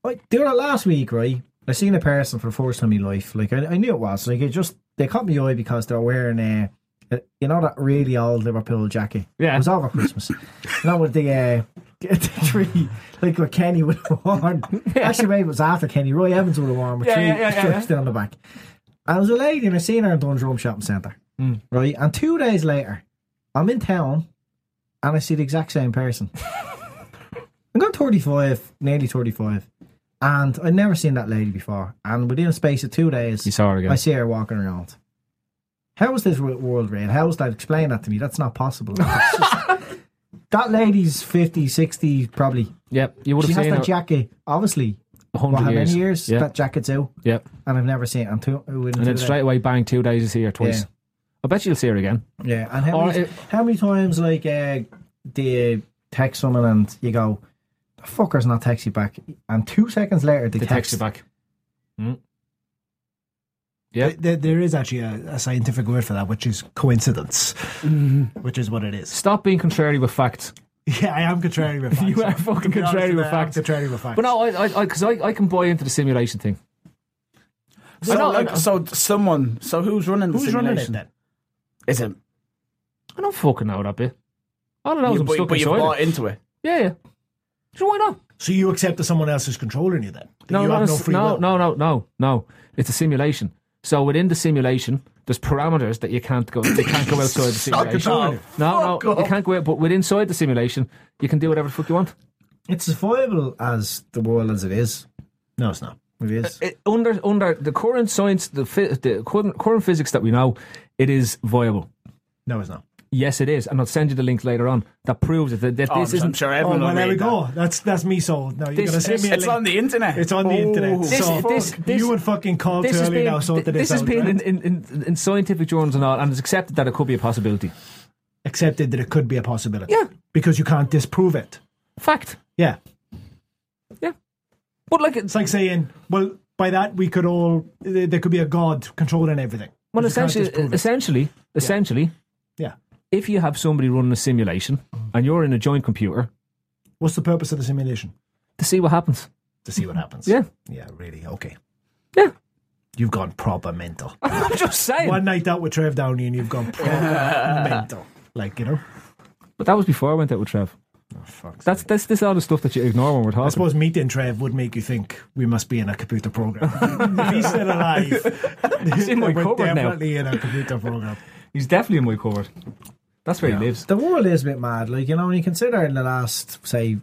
like doing it last week, right? I seen a person for the first time in my life. Like I, I knew it was like it just they caught me eye because they're wearing a. You know that really old Liverpool jacket? Yeah. It was over Christmas. Not with the, uh, the tree, like what Kenny would have worn. Actually, maybe it was after Kenny. Roy Evans would have worn with Yeah, three yeah, yeah, yeah, yeah. down the back. And there was a lady, and I seen her in Dundrum Shopping Centre. Mm. Right? And two days later, I'm in town, and I see the exact same person. I'm going 35, nearly 35. And I'd never seen that lady before. And within a space of two days, You saw her again. I see her walking around. How is this wo- world real? How is that? Explain that to me. That's not possible. That lady's 50, 60, probably. Yep, you would have She has seen that her jacket, obviously. a What, hundred how years. many years Yeah, that jacket's out? yep. And I've never seen it. And, two, within And then straight away, bang, two days you see her twice. Yeah. I bet you'll see her again. Yeah, and how, Or many, it- how many times like uh, do you text someone and you go, "The fucker's not text you back," and two seconds later they, They text text, you back. Yeah. There, there is actually a, a scientific word for that, which is coincidence, mm-hmm. which is what it is. Stop being contrary with facts. Yeah, I am contrary with facts. You are fucking To honest contrary with I am facts. Contrary with facts. But no, I, I, because I, I, can buy into the simulation thing. So, know, like, so someone. So who's running the who's running it simulation? then? Is it? I don't fucking know that bit. All I know is You, I'm but, stuck but you've inside bought it. into it. Yeah, yeah. So why not? So you accept that someone else is controlling you then? That No, you no, have no free no, will? no, no, no, no. It's a simulation. So within the simulation, there's parameters that you can't go. You can't go outside the simulation. No, no, you can't go out. But within inside the simulation, you can do whatever the fuck you want. It's as viable as the world as it is. No, it's not. It is. It, under under the current science, the, the current, current physics that we know, it is viable. No, it's not. Yes, it is, and I'll send you the link later on that proves it. That, that Oh, this I'm, isn't. I'm sure Oh, everyone well, will there we read go. that. That's that's me sold. Now you're This- going to send me a It's link. on the internet. It's on the Oh. internet. This- so this- this- you would fucking call This too has early been, now sorted this this, has out. been right? in, in, in, in scientific journals and all, and it's accepted that it could be a possibility. Accepted that it could be a possibility. Yeah. Because you can't disprove it. Fact. Yeah. Yeah. But like, it's, It's like saying, well, by that we could all there there could be a god controlling everything. well, But essentially, it. essentially, essentially, Yeah. If you have somebody running a simulation and you're in a joint computer What's the purpose of the simulation? to see what happens. To see what happens. Yeah. Yeah, really. Okay. Yeah. You've gone proper mental. I'm just saying. One night out with Trev Downey and you've gone proper mental. Like, you know? But that was before I went out with Trev. Oh, fuck's That's sake. this this all the stuff that you ignore when we're talking. I suppose meeting Trev would make you think we must be in a computer program. if he's still alive, He's in my we're cupboard now. definitely in a computer program. He's definitely in my cupboard. That's where he lives. The world is a bit mad. Like, you know, when you consider in the last, say,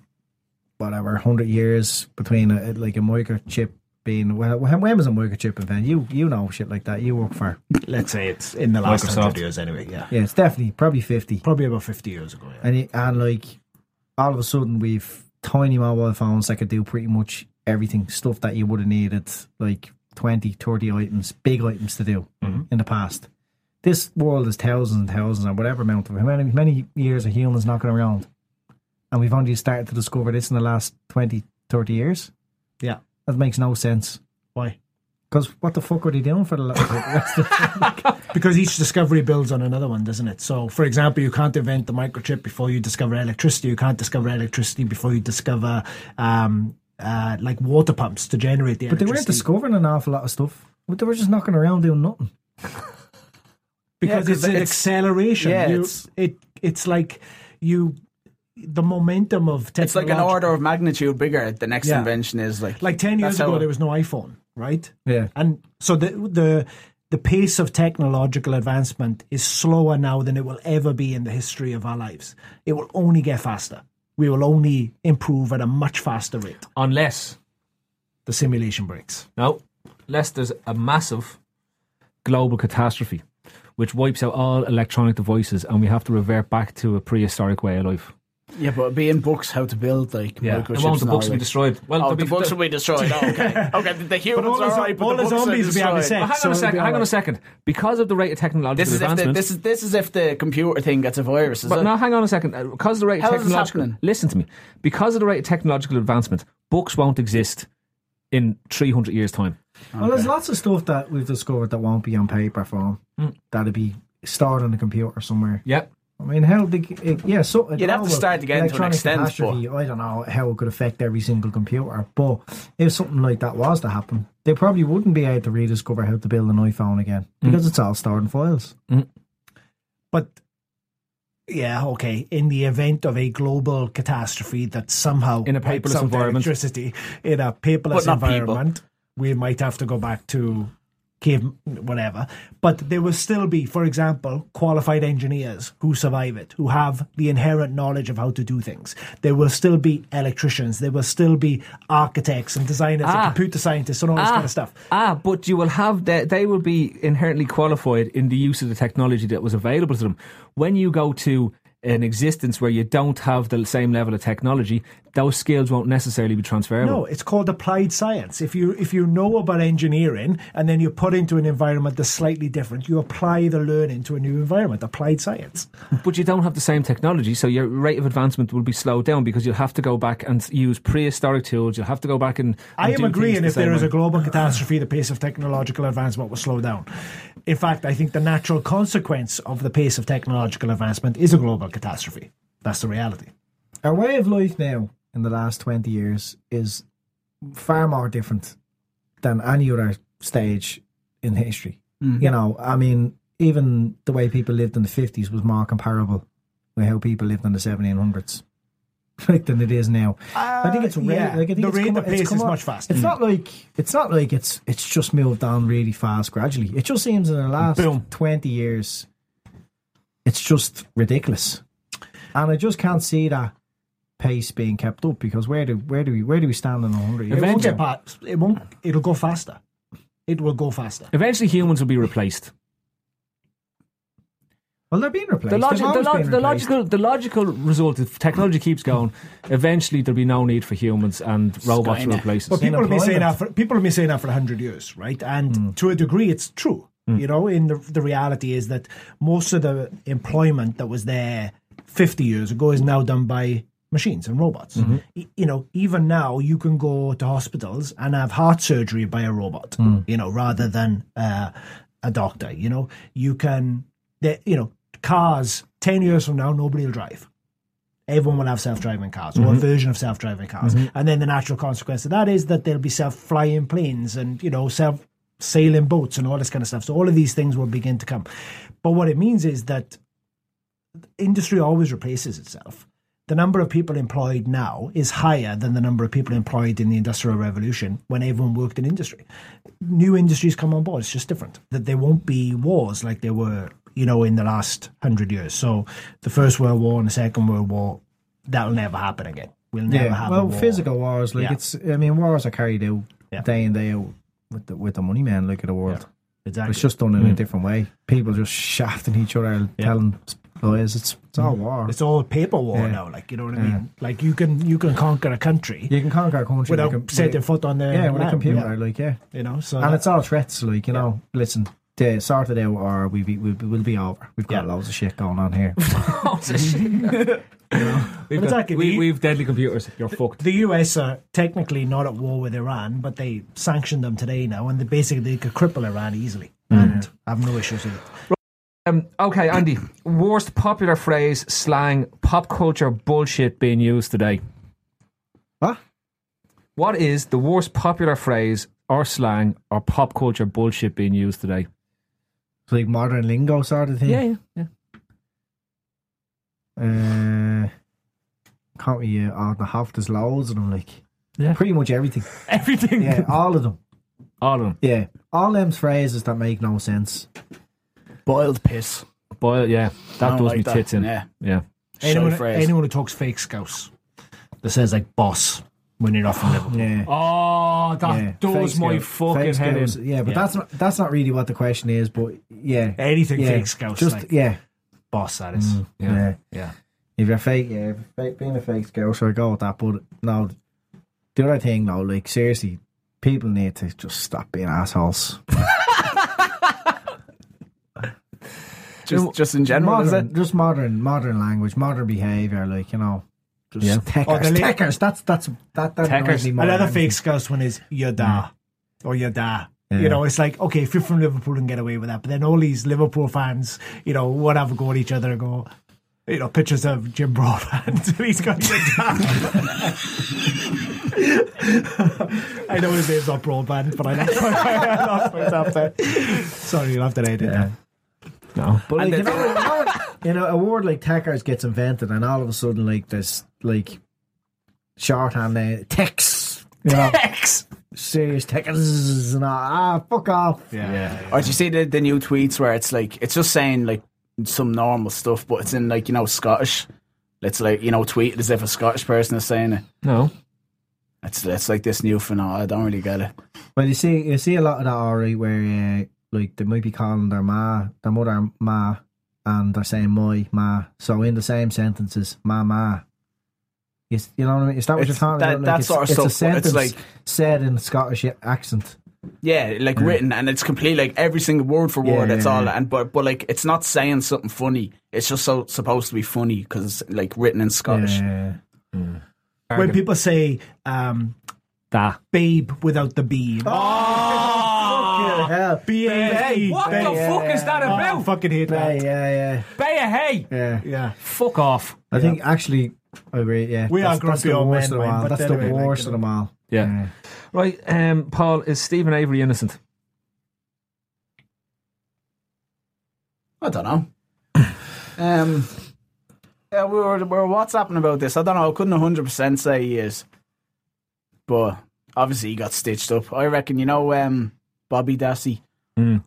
whatever, 100 years between a, like a microchip being, well, when when was a microchip invented? You you know shit like that. You work for. Let's say it's in the last Microsoft. hundred years anyway. Yeah. Yeah, it's definitely probably 50. Probably about 50 years ago. Yeah. And, it, and like, all of a sudden, we've tiny mobile phones that could do pretty much everything, stuff that you would have needed, like 20, 30 items, big items to do mm-hmm. in the past. This world is thousands and thousands and whatever amount of how many, many years of humans knocking around. And we've only started to discover this in the last 20, 30 years. Yeah. That makes no sense. Why? Because what the fuck were they doing for the rest of Because each discovery builds on another one, doesn't it? So, for example, you can't invent the microchip before you discover electricity. You can't discover electricity before you discover, um, uh, like water pumps to generate the But they weren't discovering an awful lot of stuff. But they were just knocking around doing nothing. because Yeah, it's 'cause an it's- acceleration. yeah, You- it's- it it's like you the momentum of It's like an order of magnitude bigger. The next Yeah. invention is like Like ten years ago, there was no iPhone, right? Yeah. And so the the the pace of technological advancement is slower now than it will ever be in the history of our lives. It will only get faster. We will only improve at a much faster rate. Unless The simulation breaks. no, unless there's a massive global catastrophe which wipes out all electronic devices and we have to revert back to a prehistoric way of life. Yeah, but it'd be in books how to build like Yeah. microchips. And won't the and all, books be destroyed? Well, oh, there'll the be- books will be destroyed. Oh, okay, okay. The, the humans all are zo- alright, but all the the are zombies will be having sex. Well, hang on a second. it'll be Hang on a second. Because of the rate of technological This is if the, advancement, this is this is if the computer thing gets a virus. Is But it? now, hang on a second. Uh, Because of the rate How of is this technological, listen to me. Because of the rate of technological advancement, books won't exist in three hundred years' time. Well, there's lots of stuff that we've discovered that won't be on paper form. Hmm. That'll be stored on the computer somewhere. Yep. I mean, how big? It, yeah, so You'd have to start to get into an extent, catastrophe, I don't know how it could affect every single computer, but if something like that was to happen, they probably wouldn't be able to rediscover how to build an iPhone again because hmm. it's all stored in files. Hmm. But yeah, okay. In the event of a global catastrophe that somehow In a paperless environment. electricity in a paperless not people. environment, we might have to go back to whatever. But there will still be, for example, qualified engineers who survive it, who have the inherent knowledge of how to do things. There will still be electricians. There will still be architects and designers Ah. and computer scientists and all this kind of stuff. Ah, but you will have that. They will be inherently qualified in the use of the technology that was available to them. When you go to an existence where you don't have the same level of technology, those skills won't necessarily be transferable. No, it's called applied science. If you if you know about engineering and then you put into an environment that's slightly different, you apply the learning to a new environment. Applied science. But you don't have the same technology, so your rate of advancement will be slowed down because you'll have to go back and use prehistoric tools. You'll have to go back and. I am agreeing the if there same is a global catastrophe, the pace of technological advancement will slow down. In fact, I think the natural consequence of the pace of technological advancement is a global catastrophe. That's the reality. Our way of life now in the last 20 years is far more different than any other stage in history. You know, I mean, even the way people lived in the 50s was more comparable with how people lived in the 1700s. Like than it is now. I think it's Uh, yeah. like I think The rate of pace is up- much faster. It's not like it's not like it's it's just moved on really fast gradually. It just seems in the last Boom. twenty years, it's just ridiculous, and I just can't see that pace being kept up because where do where do we where do we stand in a hundred years? It won't get past. It won't. It'll go faster. It will go faster. Eventually, humans will be replaced. Well, they're being replaced. The, logic, They've the, lo- been the replaced. logical, the logical result, if technology keeps going, eventually there'll be no need for humans and robots to Skynet. replace us. But people have been saying that for people have been saying that for hundred years, right? And Hmm. to a degree, it's true. You know, in the the reality is that most of the employment that was there fifty years ago is now done by machines and robots. Mm-hmm. Y- You know, even now you can go to hospitals and have heart surgery by a robot. Hmm. You know, rather than uh, a doctor. You know, you can. You know, cars ten years from now, nobody will drive everyone will have self-driving cars or a version of self-driving cars and then the natural consequence of that is that there'll be self-flying planes and you know self-sailing boats and all this kind of stuff so all of these things will begin to come but what it means is that industry always replaces itself the number of people employed now is higher than the number of people employed in the industrial revolution when everyone worked in industry new industries come on board it's just different that there won't be wars like there were you know in the last 100 years so the first world war and the second world war that'll never happen again we'll never yeah, have well, war. physical wars like Yeah. it's. I mean, wars are carried out Yeah. day in day out with the with the money man look at the world. exactly It's just done in a mm. different way. People just shafting each other, telling Oh, lies. It's it's all mm. war. it's all paper war Yeah. now like you know what i mean like you can you can conquer a country you can conquer a country without with a- setting foot on the yeah with a land, computer. yeah, Like yeah, you know so and that- it's all threats. Like you know, listen. To sort it out, or we be, we will be over. We've got Yeah. loads of shit going on here. We've, But got, exactly, we, the- we've deadly computers. You're fucked. the US are technically not at war with Iran, but they sanctioned them today now, and they basically they could cripple Iran easily mm. and have no issues with it. Um, okay, Andy. Worst popular phrase, slang, pop culture bullshit being used today. what? What is the worst popular phrase or slang or pop culture bullshit being used today? It's like modern lingo sort of thing. yeah, yeah. Uh, can't we? Uh, oh, the half there's loads of them. Like Yeah. pretty much everything. Everything. Yeah, all of them. All of them. Yeah, all them phrases that make no sense. Boiled piss. Boy, yeah. That does like me that. tits in. Yeah. Yeah. Anyone, phrase. anyone who talks fake scouse that says like boss when you're not from Liverpool. Yeah. Oh, that yeah. does Fake my scout- fucking fake head in. Yeah, but Yeah. that's not that's not really what the question is. But yeah, Anything yeah. fake scouts, Just like- yeah, Boss, that is. Mm, yeah. Yeah. Yeah. If you're fake, yeah, if you're fake, being a fake scout, so I go with that. But no, the other thing, though, like seriously, people need to just stop being assholes. Just, just in general, is modern, it? just modern, modern language, modern behavior, like you know, just Yeah. techers, Oh, the la- techers. That's that's that that Techers. me more Another fake scouts one is your da or your da. Yeah. You know, it's like okay, if you're from Liverpool and get away with that, but then all these Liverpool fans, you know, would have a go at each other and go, you know, pictures of Jim Broadbent. He's got your da. I know his name's not Broadbent, but I lost, I lost myself there. Sorry, you'll have to edit that. No. But like, you the- know, you know, you know, a word like techers gets invented, and all of a sudden, like this, like shorthand uh, tex, you know, tex, serious techers, and all. ah, fuck off. Yeah. Or do you see the, the new tweets where it's like it's just saying like some normal stuff, but it's in like you know Scottish. It's like you know tweet as if a Scottish person is saying it. No. It's it's like this new phenomenon. I don't really get it. Well, you see, you see a lot of that already, where uh, like they might be calling their ma, their mother ma, and they're saying my ma. So in the same sentences, ma ma. You, you know what I mean? Is that what It's you're talking that- about? that it's, sort of it's a stuff, but sentence it's like- said in Scottish accent. Yeah, like written, and it's complete like every single word for word. Yeah, it's yeah, all, yeah. and but but like it's not saying something funny. It's just so supposed to be funny because it's like written in Scottish. Yeah. When people say um, Da. babe without the B. Oh, hell. B A B. What the fuck is that Oh, I about? fucking hate Yeah, that. yeah, yeah, Baya hey. yeah. Yeah. Fuck off. I think actually, I agree. Yeah, We are that's, that's grumpy the old worst men, of them man, all. but That's the anyway, worst you of them all. Yeah. Right, um, Paul, is Steven Avery innocent? I don't know. um, yeah, we were we were WhatsApping about this. I don't know. I couldn't hundred percent say he is, but obviously he got stitched up. I reckon. You know, um, Bobby Dassey. Mm.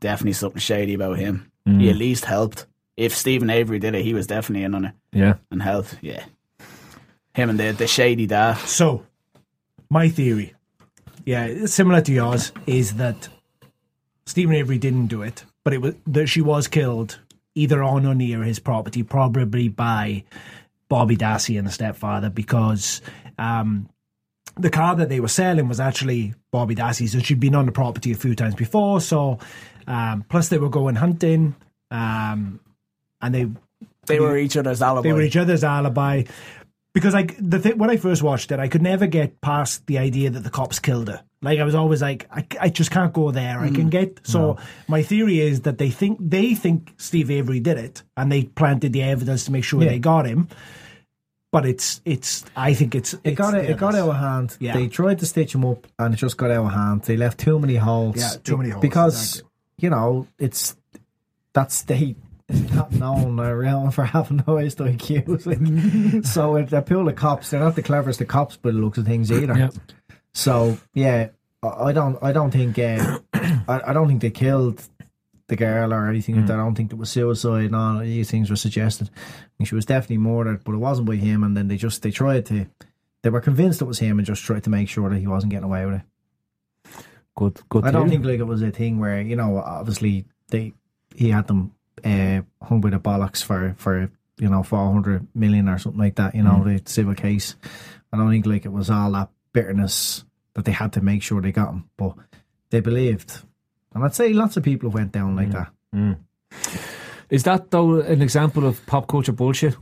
Definitely something shady about him. He at least helped. If Steven Avery did it, he was definitely in on it Yeah. and helped. Yeah, him and the the shady dad. So, my theory, yeah, similar to yours, is that Steven Avery didn't do it, but it was that she was killed either on or near his property, probably by Bobby Dassey and the stepfather, because um, the car that they were selling was actually Bobby Dassey's, and she'd been on the property a few times before. So, um, plus they were going hunting, um, and they They were each other's alibi. they were each other's alibi. Because like the thing when I first watched it, I could never get past the idea that the cops killed her. Like I was always like, I, I just can't go there. I can get so. My theory is that they think they think Steve Avery did it, and they planted the evidence to make sure Yeah. they got him. But it's it's. I think it's It got it, it got out of hand. Yeah. They tried to stitch him up, and it just got out of hand. They left too many holes. Yeah, too many holes, because exactly. you know it's that state is not known around for having no IQ. so if they pull the cops, they're not the cleverest of cops, but the looks of things either. Yeah. So yeah, I I don't, I don't think, uh, I, I don't think they killed the girl or anything like that. I don't think it was suicide. and all these things were suggested. I think she was definitely murdered, but it wasn't by him. And then they just they tried to, they were convinced it was him and just tried to make sure that he wasn't getting away with it. Good, good. I don't think like it was a thing where you know obviously they he had them uh, hung by the bollocks for for you know four hundred million or something like that. You know the civil case. I don't think like it was all that bitterness that they had to make sure they got him, but they believed. And I'd say lots of people have went down like that. Is that though an example of pop culture bullshit?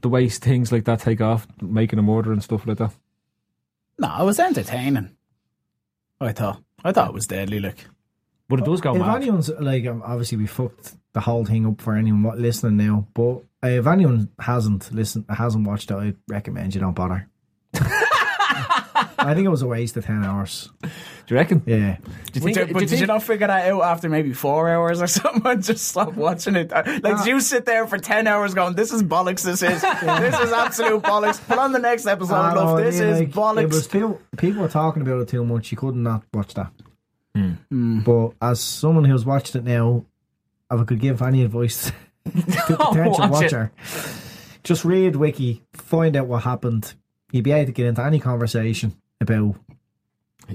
The way things like that take off, making a murder and stuff like that. No, it was entertaining. I thought. I thought it was deadly. Look, But it does go if mad. anyone's like, um, obviously we fucked the whole thing up for anyone wa- listening now. But uh, if anyone hasn't listened, hasn't watched it, I recommend you don't bother. I think it was a waste of ten hours. Do you reckon? Yeah, Do you But, think? did, do but you did you not figure that out after maybe four hours or something and just stop watching it? Like, did you sit there for 10 hours going, this is bollocks, this is, this is absolute bollocks. Put on the next episode, I love, know, this mean, is like, bollocks. It was people, people were talking about it too much. You could not watch that. Hmm. But as someone who's watched it now, if I could give any advice to the potential Watch it. watcher, just read wiki, find out what happened. you'd be able to get into any conversation about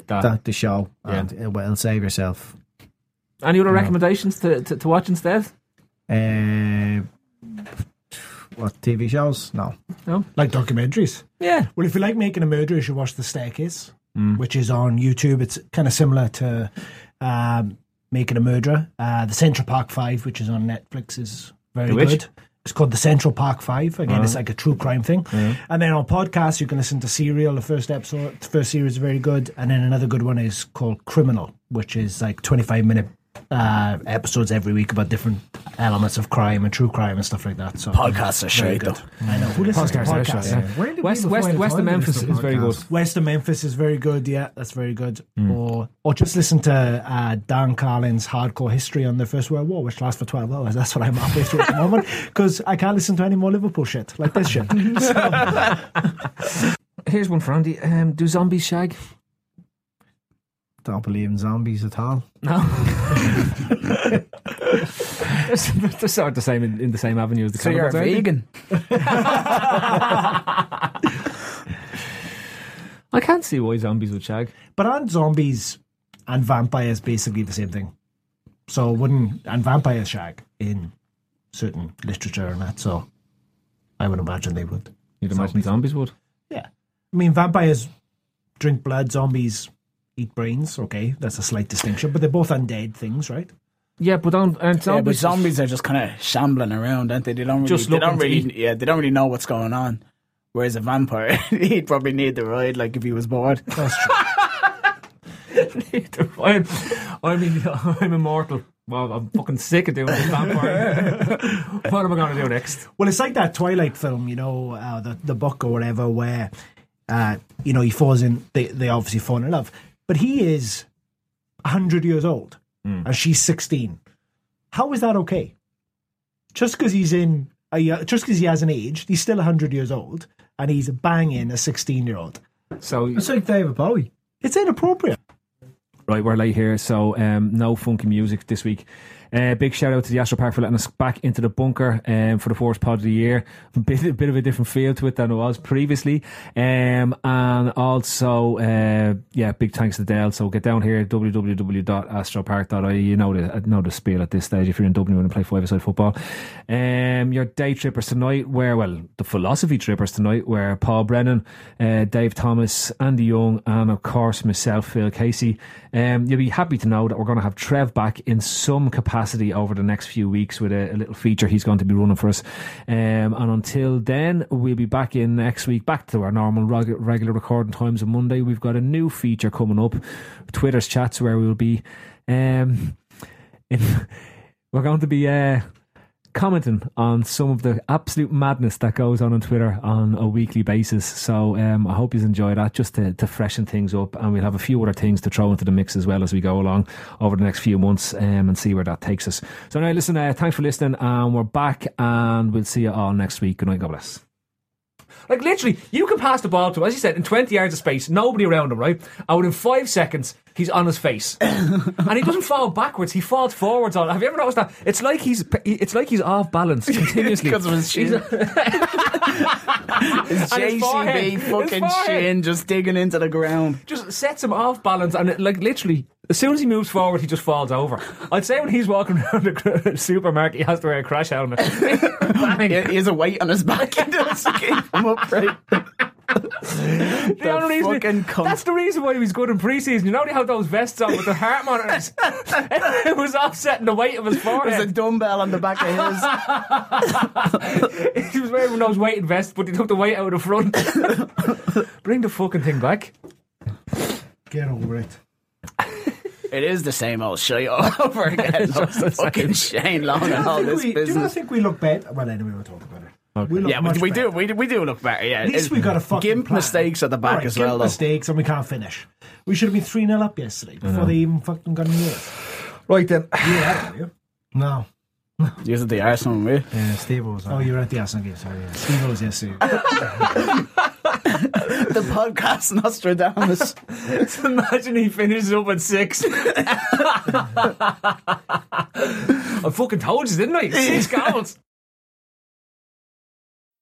That. that, the show, Yeah. and it will save yourself. Any other recommendations to, to, to watch instead? Uh, what TV shows? No. No, like documentaries. Yeah. Well, if you like making a murder, you should watch The Staircase, Mm. which is on YouTube. It's kind of similar to um, Making a Murderer. Uh, the Central Park Five, which is on Netflix, is very good. It's called The Central Park Five. Again, it's Uh-huh. like a true crime thing. And then on podcasts, you can listen to Serial. The first episode, the first series is very good. And then another good one is called Criminal, which is like 25 minute uh, episodes every week about different elements of crime and true crime and stuff like that. So Podcasts are very good. though. I know. Who listens to Podcasts are podcasts? yeah. Where did West, West, West of Memphis listen to is very good. West of Memphis is very good. Yeah, that's very good. Hmm. Or or just listen to uh, Dan Carlin's Hardcore History on the First World War, which lasts for twelve hours. That's what I'm halfway through at the moment because I can't listen to any more Liverpool shit like this shit. So, Here's one for Andy. Um, do zombies shag? Don't believe in zombies at all. No. they're, they're sort of the same in, in the same avenue as the So you're a cannibals, aren't they? vegan. I can't see why zombies would shag. but aren't zombies and vampires basically the same thing? So wouldn't and vampires shag in certain literature and that? So I would imagine they would. You'd imagine zombies would. Yeah, I mean vampires drink blood, zombies eat brains. Okay, that's a slight distinction, but they're both undead things, right? Yeah, but don't and Yeah, but zombies. zombies are just kind of shambling around, aren't they? They don't really, Just they don't really, yeah, they don't really know what's going on. Whereas a vampire, he'd probably need the ride, like if he was bored. That's true. I'm, I mean, I'm immortal. Well, I'm fucking sick of doing this vampire. what am I going to do next? Well, it's like that Twilight film, you know, uh, the the book or whatever, where uh, you know he falls in. They they obviously fall in love, but he is hundred years old and she's sixteen. How is that okay? Just because he's in, a, just because he has an age, he's still hundred years old, and he's banging a sixteen-year-old. So It's like David Bowie. It's inappropriate. Right, we're late here, so um, no funky music this week. Uh, big shout out to the Astro Park for letting us back into the bunker um, for the fourth pod of the year. A bit, a bit of a different feel to it than it was previously. Um, and also, uh, yeah, big thanks to Dale. So get down here, www.astropark.ie. You know the, know the spiel at this stage if you're in Dublin and play five-a-side football. Um, your day trippers tonight, where, well, the philosophy trippers tonight, where Paul Brennan, uh, Dave Thomas, Andy Young, and of course myself, Phil Casey. Um, you'll be happy to know that we're going to have Trev back in some capacity over the next few weeks with a, a little feature he's going to be running for us. Um, and until then, we'll be back in next week, back to our normal reg- regular recording times on Monday. We've got a new feature coming up, Twitter's chats, where we'll be. Um, in, we're going to be uh, commenting on some of the absolute madness that goes on on Twitter on a weekly basis. So um, I hope you enjoy that just to, to freshen things up. And we'll have a few other things to throw into the mix as well as we go along over the next few months um, and see where that takes us. So now, listen, uh, thanks for listening. And we're back and we'll see you all next week. Good night. God bless. Like literally, you can pass the ball to him, as you said, in 20 yards of space, nobody around him, right? And within five seconds, he's on his face, and he doesn't fall backwards; he falls forwards. On have you ever noticed that? It's like he's it's like he's off balance continuously Because of his shin. His And his forehead. JCB fucking shin just digging into the ground. just sets him off balance, and it, like literally, as soon as he moves forward, he just falls over. I'd say when he's walking around the supermarket, he has to wear a crash helmet. He, he has a weight on his back. He does to keep him upright. The only reason- fucking cunt. That's the reason why he was good in pre-season. You know they have those vests on with the heart monitors. it was offsetting the weight of his forehead. There's a dumbbell on the back of his. he was wearing those weighted vests, but he took the weight out of the front. Bring the fucking thing back. Get over it. It is the same old shit all over again. fucking Shane Long and all Do this we, do you not think we look better? Well, anyway, we'll talk about it. We Yeah, we, we do. We, do- we do look better. Yeah, At least we got a fucking gimp plan. mistakes at the back Alright, as gimp well. Though. mistakes and we can't finish. We should have been 3 0 up yesterday before they even fucking got near us. Right then. You were at it, were you? No. Use the Arsenal with. Yeah, Steve was Oh, you were at the Arsenal game. Sorry, yeah. Steve was yesterday. the podcast Nostradamus. Imagine he finishes up at six. I fucking told you, didn't I? Six goals.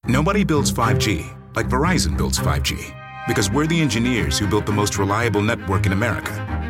Nobody builds 5G like Verizon builds 5G. Because we're the engineers who built the most reliable network in America.